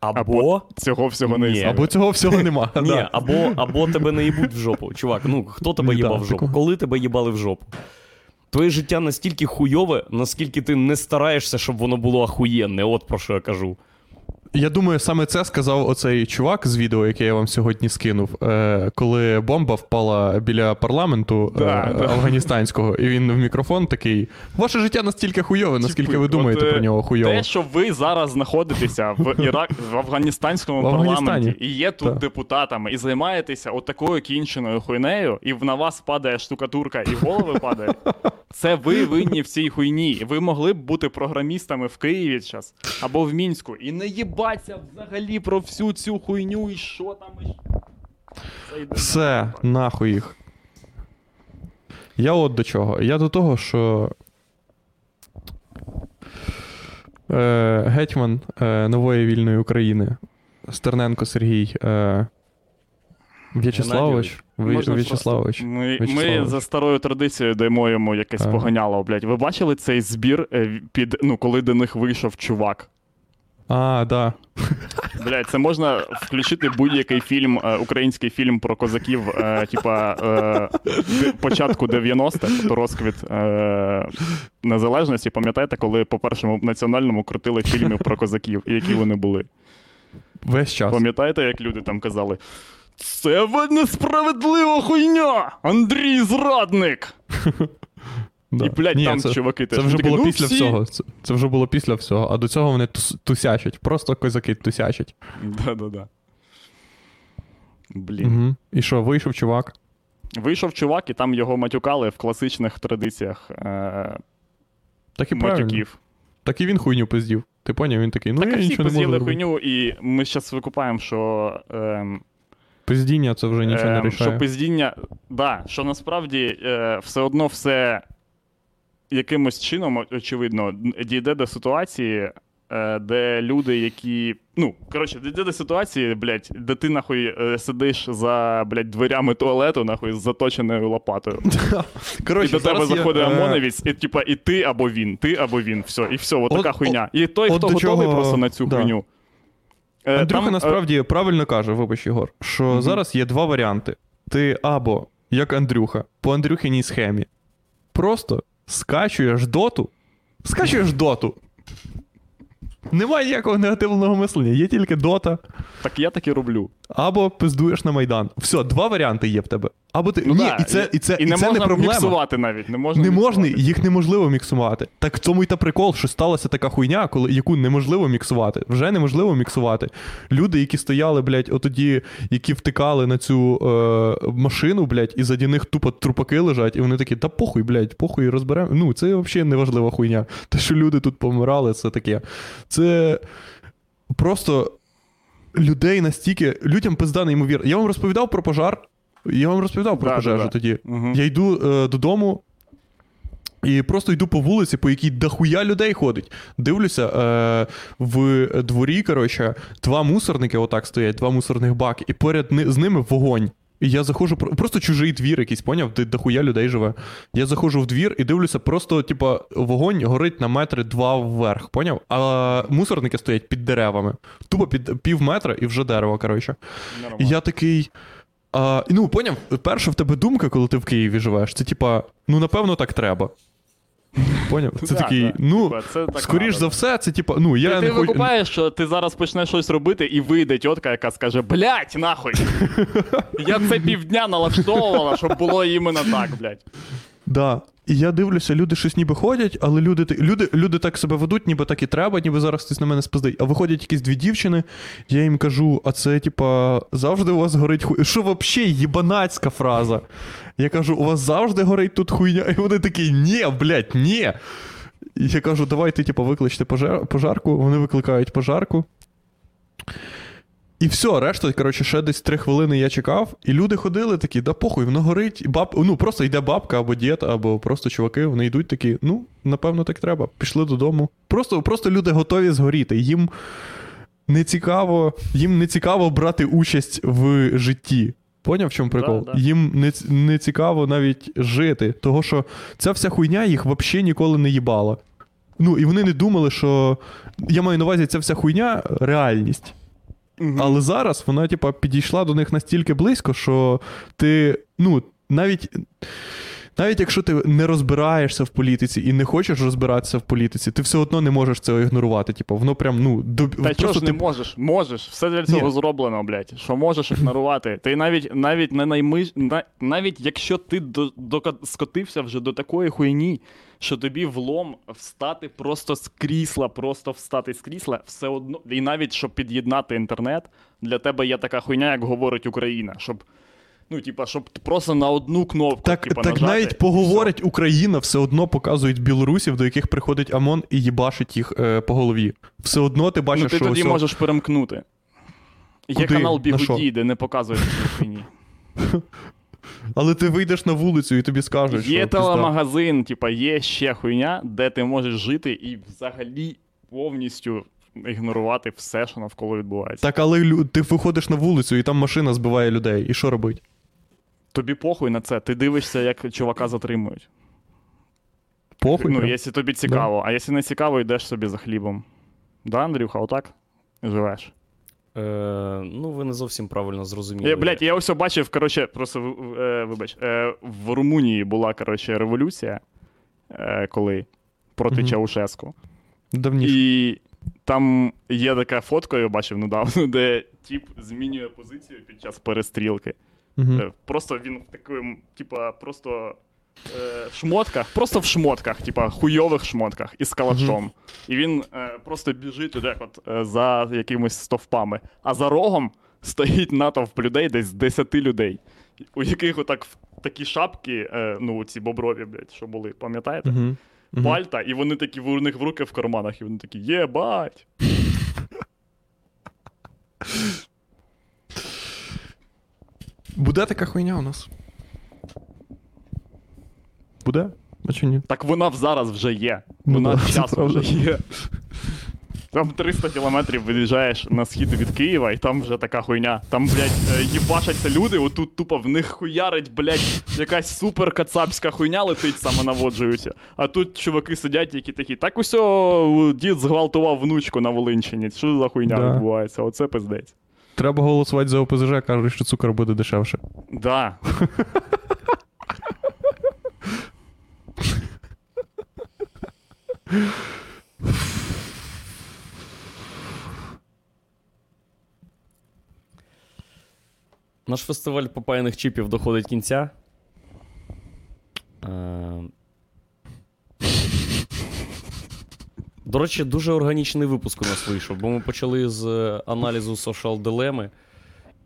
[SPEAKER 2] або.
[SPEAKER 4] Або Цього всього не
[SPEAKER 2] Ні.
[SPEAKER 4] існує.
[SPEAKER 3] Або цього всього [laughs] нема.
[SPEAKER 2] Ні,
[SPEAKER 3] да.
[SPEAKER 2] або, або тебе не їбуть в жопу. Чувак, ну хто тебе їбав в жопу? Коли тебе їбали в жопу? Твоє життя настільки хуйове, наскільки ти не стараєшся, щоб воно було ахуєнне. От про що я кажу.
[SPEAKER 3] Я думаю, саме це сказав оцей чувак з відео, яке я вам сьогодні скинув, е, коли бомба впала біля парламенту
[SPEAKER 4] Да,
[SPEAKER 3] е,
[SPEAKER 4] да.
[SPEAKER 3] афганістанського, і він в мікрофон такий: Ваше життя настільки хуйове, наскільки ви думаєте
[SPEAKER 4] е,
[SPEAKER 3] про нього хуйово.
[SPEAKER 4] Те, що ви зараз знаходитеся в [laughs] Ірак в афганістанському
[SPEAKER 3] В
[SPEAKER 4] парламенті і є тут
[SPEAKER 3] Так.
[SPEAKER 4] депутатами, і займаєтеся от такою кінченою хуйнею, і на вас падає штукатурка, і голови падає. [laughs] Це ви винні в цій хуйні. Ви могли б бути програмістами в Києві зараз або в Мінську і не їбаться взагалі про всю цю хуйню і що там. І...
[SPEAKER 3] Все, нахуй їх. Я от до чого. Я до того, що. Е, гетьман е, нової вільної України Стерненко Сергій е, В'ячеславович. Ви-
[SPEAKER 4] Можна
[SPEAKER 3] В'ячеславович.
[SPEAKER 4] Ми, ми
[SPEAKER 3] В'ячеславович.
[SPEAKER 4] за старою традицією даємо йому якесь
[SPEAKER 3] Ага.
[SPEAKER 4] поганяло, блядь. Ви бачили цей збір е, під ну, коли до них вийшов чувак?
[SPEAKER 3] А, да.
[SPEAKER 4] Блядь, це можна включити будь-який фільм, е, український фільм про козаків, е, типа е, початку 90-х, то розквіт е, незалежності. Пам'ятаєте, коли по першому національному крутили фільми про козаків, які вони були?
[SPEAKER 3] Весь час.
[SPEAKER 4] Пам'ятаєте, як люди там казали? Це ви несправедлива хуйня! Андрій зрадник! [laughs]
[SPEAKER 3] Да.
[SPEAKER 4] І, блядь,
[SPEAKER 3] Ні,
[SPEAKER 4] там
[SPEAKER 3] це,
[SPEAKER 4] чуваки теж
[SPEAKER 3] Це вже було
[SPEAKER 4] «Ну,
[SPEAKER 3] після
[SPEAKER 4] всі».
[SPEAKER 3] всього. Це, це вже було після всього. А до цього вони тус, тусячать. Просто козаки тусячать.
[SPEAKER 4] Да-да-да. Блін.
[SPEAKER 3] Угу. І що, вийшов чувак?
[SPEAKER 4] Вийшов чувак, і там його матюкали в класичних традиціях е-
[SPEAKER 3] Так і правильно.
[SPEAKER 4] матюків.
[SPEAKER 3] Так і він хуйню пиздів. Ти поняв, він такий, ну
[SPEAKER 4] так,
[SPEAKER 3] я
[SPEAKER 4] всі
[SPEAKER 3] нічого не можу.
[SPEAKER 4] поз'їли
[SPEAKER 3] зробити.
[SPEAKER 4] хуйню, і ми зараз викупаємо, що. ем,
[SPEAKER 3] Пиздіння це вже нічого не
[SPEAKER 4] ем,
[SPEAKER 3] рішає.
[SPEAKER 4] що пиздіння. Да, що насправді е, все одно все якимось чином, очевидно, дійде до ситуації, е, де люди, які. Ну, коротше, дійде до ситуації, блядь, де ти нахуй е, сидиш за блядь, дверями туалету, нахуй з заточеною лопатою. [laughs] І до тебе заходить ОМОНовець, і типа, і ти або він, ти або він. Все, і все, от така хуйня. І той, хто готовий просто на цю хуйню. Е,
[SPEAKER 3] Андрюха
[SPEAKER 4] там, е,
[SPEAKER 3] насправді правильно каже, вибач, Єгор, що
[SPEAKER 4] Мгм.
[SPEAKER 3] зараз є два варіанти. Ти або, як Андрюха, по Андрюхиній схемі, просто скачуєш доту, скачуєш доту. Немає ніякого негативного мислення, є тільки дота,
[SPEAKER 4] Так я так і роблю.
[SPEAKER 3] Або пиздуєш на Майдан. Все, два варіанти є в тебе. Або ти.
[SPEAKER 4] Ну,
[SPEAKER 3] Ні,
[SPEAKER 4] да,
[SPEAKER 3] і це, і це,
[SPEAKER 4] і не
[SPEAKER 3] це
[SPEAKER 4] можна
[SPEAKER 3] не проблема.
[SPEAKER 4] міксувати навіть. Не можна,
[SPEAKER 3] Не можна,
[SPEAKER 4] міксувати.
[SPEAKER 3] їх неможливо міксувати. Так в цьому і та прикол, що сталася така хуйня, коли яку неможливо міксувати. Вже неможливо міксувати. Люди, які стояли, блядь, отоді, які втикали на цю е, машину, блядь, і заді них тупо трупаки лежать, і вони такі, та похуй, блядь, похуй, розберемо. Ну, це взагалі неважлива хуйня. Те, що люди тут помирали, це таке. Це просто людей настільки. Людям пизда неймовірно. Я вам розповідав про пожар. Я вам розповідав про
[SPEAKER 4] Да,
[SPEAKER 3] пожежу
[SPEAKER 4] да.
[SPEAKER 3] тоді.
[SPEAKER 4] Угу.
[SPEAKER 3] Я йду е, додому. І просто йду по вулиці, по якій дохуя людей ходить. Дивлюся, е, в дворі, коротше, два мусорники отак стоять, два мусорних баки, і поряд з ними вогонь. І я заходжу, просто чужий двір якийсь, поняв, де дохуя людей живе. Я заходжу в двір і дивлюся, просто, типа, вогонь горить на метри два вверх, поняв? А мусорники стоять під деревами. Тупо під пів метра і вже дерево, коротше. І я такий. А, ну, поняв, перша в тебе думка, коли ти в Києві живеш, це типа, ну напевно, так треба. Поняв? Це
[SPEAKER 4] Да,
[SPEAKER 3] такий,
[SPEAKER 4] да.
[SPEAKER 3] ну,
[SPEAKER 4] це так
[SPEAKER 3] скоріш
[SPEAKER 4] надо,
[SPEAKER 3] за все, це типа, ну, я
[SPEAKER 4] ти
[SPEAKER 3] не
[SPEAKER 4] ти
[SPEAKER 3] хоч...
[SPEAKER 4] викупаєш, що ти зараз почнеш щось робити, і вийде тітка, яка скаже: блять, нахуй! [laughs] Я це півдня налаштовувала, щоб було іменно так, блядь.
[SPEAKER 3] Да. І я дивлюся, люди щось ніби ходять, але люди, люди, люди так себе ведуть, ніби так і треба, ніби зараз хтось на мене спиздить. А виходять якісь дві дівчини, я їм кажу, а це, типа, завжди у вас горить хуйня. Що взагалі єбанацька фраза? Я кажу, у вас завжди горить тут хуйня. І вони такі, ні, блядь, ні. І я кажу, давайте, типа, викличте пожар, пожарку. Вони викликають пожарку. І все, решта, коротше, ще десь три хвилини я чекав, і люди ходили такі, да похуй, воно горить. І баб... Ну, просто йде бабка або дід, або просто чуваки, вони йдуть такі, ну, напевно, так треба. Пішли додому. Просто, просто люди готові згоріти. Їм не цікаво, їм не цікаво брати участь в житті. Поняв, в чому прикол?
[SPEAKER 4] Да, да.
[SPEAKER 3] Їм не, не цікаво навіть жити, того що ця вся хуйня їх взагалі ніколи не їбала. Ну, і вони не думали, що. Я маю на увазі, ця вся хуйня реальність. Але зараз вона, типа, підійшла до них настільки близько, що ти, ну, навіть. Навіть якщо ти не розбираєшся в політиці і не хочеш розбиратися в політиці, ти все одно не можеш це ігнорувати. Типу, воно прям, ну, до...
[SPEAKER 4] Та чого ж не можеш? Можеш. Все для цього
[SPEAKER 3] Ні.
[SPEAKER 4] зроблено, блядь. Що можеш ігнорувати. Ти навіть навіть не наймиш, на- навіть якщо ти до, до, скотився вже до такої хуйні, що тобі влом встати просто з крісла, просто встати з крісла, все одно. І навіть щоб під'єднати інтернет, для тебе є така хуйня, як говорить Україна. Щоб, ну, типа, щоб просто на одну кнопку.
[SPEAKER 3] Так,
[SPEAKER 4] типа,
[SPEAKER 3] так
[SPEAKER 4] нажати,
[SPEAKER 3] навіть поговорить Україна, все одно показують білорусів, до яких приходить ОМОН і їбашить їх е, по голові. Все одно ти
[SPEAKER 4] все.
[SPEAKER 3] бачиш,
[SPEAKER 4] Ну, ти
[SPEAKER 3] що
[SPEAKER 4] тоді
[SPEAKER 3] ось-
[SPEAKER 4] можеш перемкнути. Є канал
[SPEAKER 3] На?
[SPEAKER 4] Бігуді, де не показують цю хуйні. [laughs]
[SPEAKER 3] Але ти вийдеш на вулицю і тобі скажуть, що пізда.
[SPEAKER 4] телемагазин, типа є ще хуйня, де ти можеш жити і взагалі повністю ігнорувати все, що навколо відбувається.
[SPEAKER 3] Так, але ти виходиш на вулицю, і там машина збиває людей. І що робить?
[SPEAKER 4] Тобі похуй на це, ти дивишся, як чувака затримують.
[SPEAKER 3] Похуй.
[SPEAKER 4] ну, якщо тобі цікаво, а якщо не цікаво, йдеш собі за хлібом. Да, Андрюха, отак? Живеш.
[SPEAKER 2] Е, ну, ви не зовсім правильно зрозуміли.
[SPEAKER 4] Я, блядь, я ось бачив, коротше, просто е, вибач, е, в Румунії була, коротше, революція, е, коли проти
[SPEAKER 3] Мгм.
[SPEAKER 4] Чаушеску.
[SPEAKER 3] Давніше.
[SPEAKER 4] І там є така фотка, я бачив недавно, де тіп змінює позицію під час перестрілки. Е, Просто він в такому, типа, просто е, в шмотках, просто в шмотках, типа хуйових шмотках із калачом. І він е, просто біжить туди, от, е, за якимись стовпами. А за рогом стоїть натовп людей, десь 10 людей, у яких отак в такі шапки, е, ну, ці боброві, блядь, що були, пам'ятаєте? Пальта, і вони такі у них в руки в карманах, і вони такі, єбать.
[SPEAKER 3] Буде така хуйня у нас. Буде? А чи ні?
[SPEAKER 4] Так вона зараз вже є.
[SPEAKER 3] Ну
[SPEAKER 4] Вона [laughs] часу
[SPEAKER 3] правда.
[SPEAKER 4] вже є. Там 300 кілометрів виїжджаєш на схід від Києва, і там вже така хуйня. Там, блядь, е, їбашаться люди, отут тупо в них хуярить, блядь, якась супер кацапська хуйня летить, самонаводжуються. А тут чуваки сидять, які такі, так усьо дід зґвалтував внучку на Волинщині. Що за хуйня
[SPEAKER 3] Да.
[SPEAKER 4] відбувається? Оце пиздець.
[SPEAKER 3] Треба голосувати за ОПЗЖ, кажуть, що цукор буде дешевше.
[SPEAKER 4] Да. [laughs]
[SPEAKER 2] Наш фестиваль попаяних чіпів доходить кінця. Е... До речі, дуже органічний випуск у нас вийшов, бо ми почали з е, аналізу social дилеми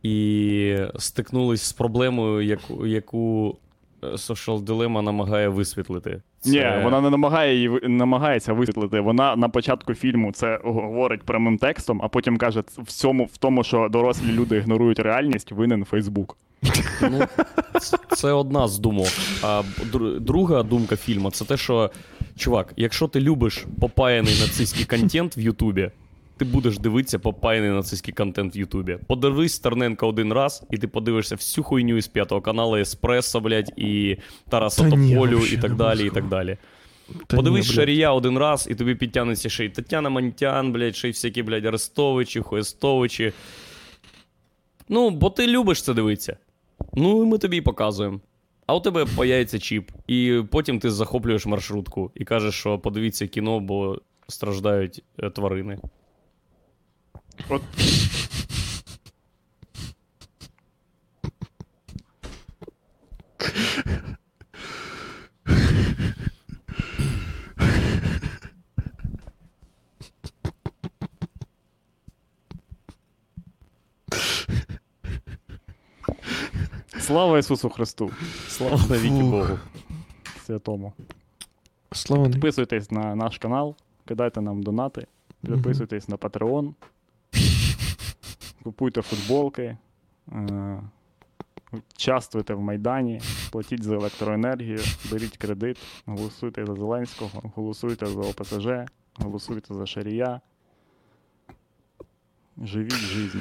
[SPEAKER 2] і стикнулись з проблемою, яку, яку е, social дилема намагає висвітлити.
[SPEAKER 4] Ні, вона не намагає її намагається висвітлити. Вона на початку фільму це говорить прямим текстом, а потім каже в цьому, в тому, що дорослі люди ігнорують реальність, винен Фейсбук.
[SPEAKER 2] Ну, це, це одна з думок. А друга думка фільму це те, що, чувак, якщо ти любиш попаяний нацистський контент в Ютубі, ти будеш дивитися попаяний нацистський контент в Ютубі. Подивись Стерненка один раз, і ти подивишся всю хуйню із п'ятого каналу, Еспресо, блядь, і Тараса
[SPEAKER 3] Та
[SPEAKER 2] Тополю, і так далі, і так далі.
[SPEAKER 3] Та
[SPEAKER 2] Подивись
[SPEAKER 3] ні.
[SPEAKER 2] Шарія один раз, і тобі підтягнеться ще й Тетяна Монтян, блядь, ще й всякі, блядь, Арестовичі, Хуестовичі. Ну, бо ти любиш це дивитися. Ну, і ми тобі і показуємо. А у тебе появиться чіп, і потім ти захоплюєш маршрутку і кажеш, що подивіться кіно, бо страждають е, тварини.
[SPEAKER 4] От Слава Ісусу Христу,
[SPEAKER 2] Слава навіки Богу.
[SPEAKER 4] святому.
[SPEAKER 3] Слава.
[SPEAKER 4] Підписуйтесь на наш канал, кидайте нам донати, підписуйтесь на Patreon, купуйте футболки, е, участвуйте в Майдані, платіть за електроенергію, беріть кредит, голосуйте за Зеленського, голосуйте за ОПСЖ, голосуйте за Шарія. Живіть жизнь.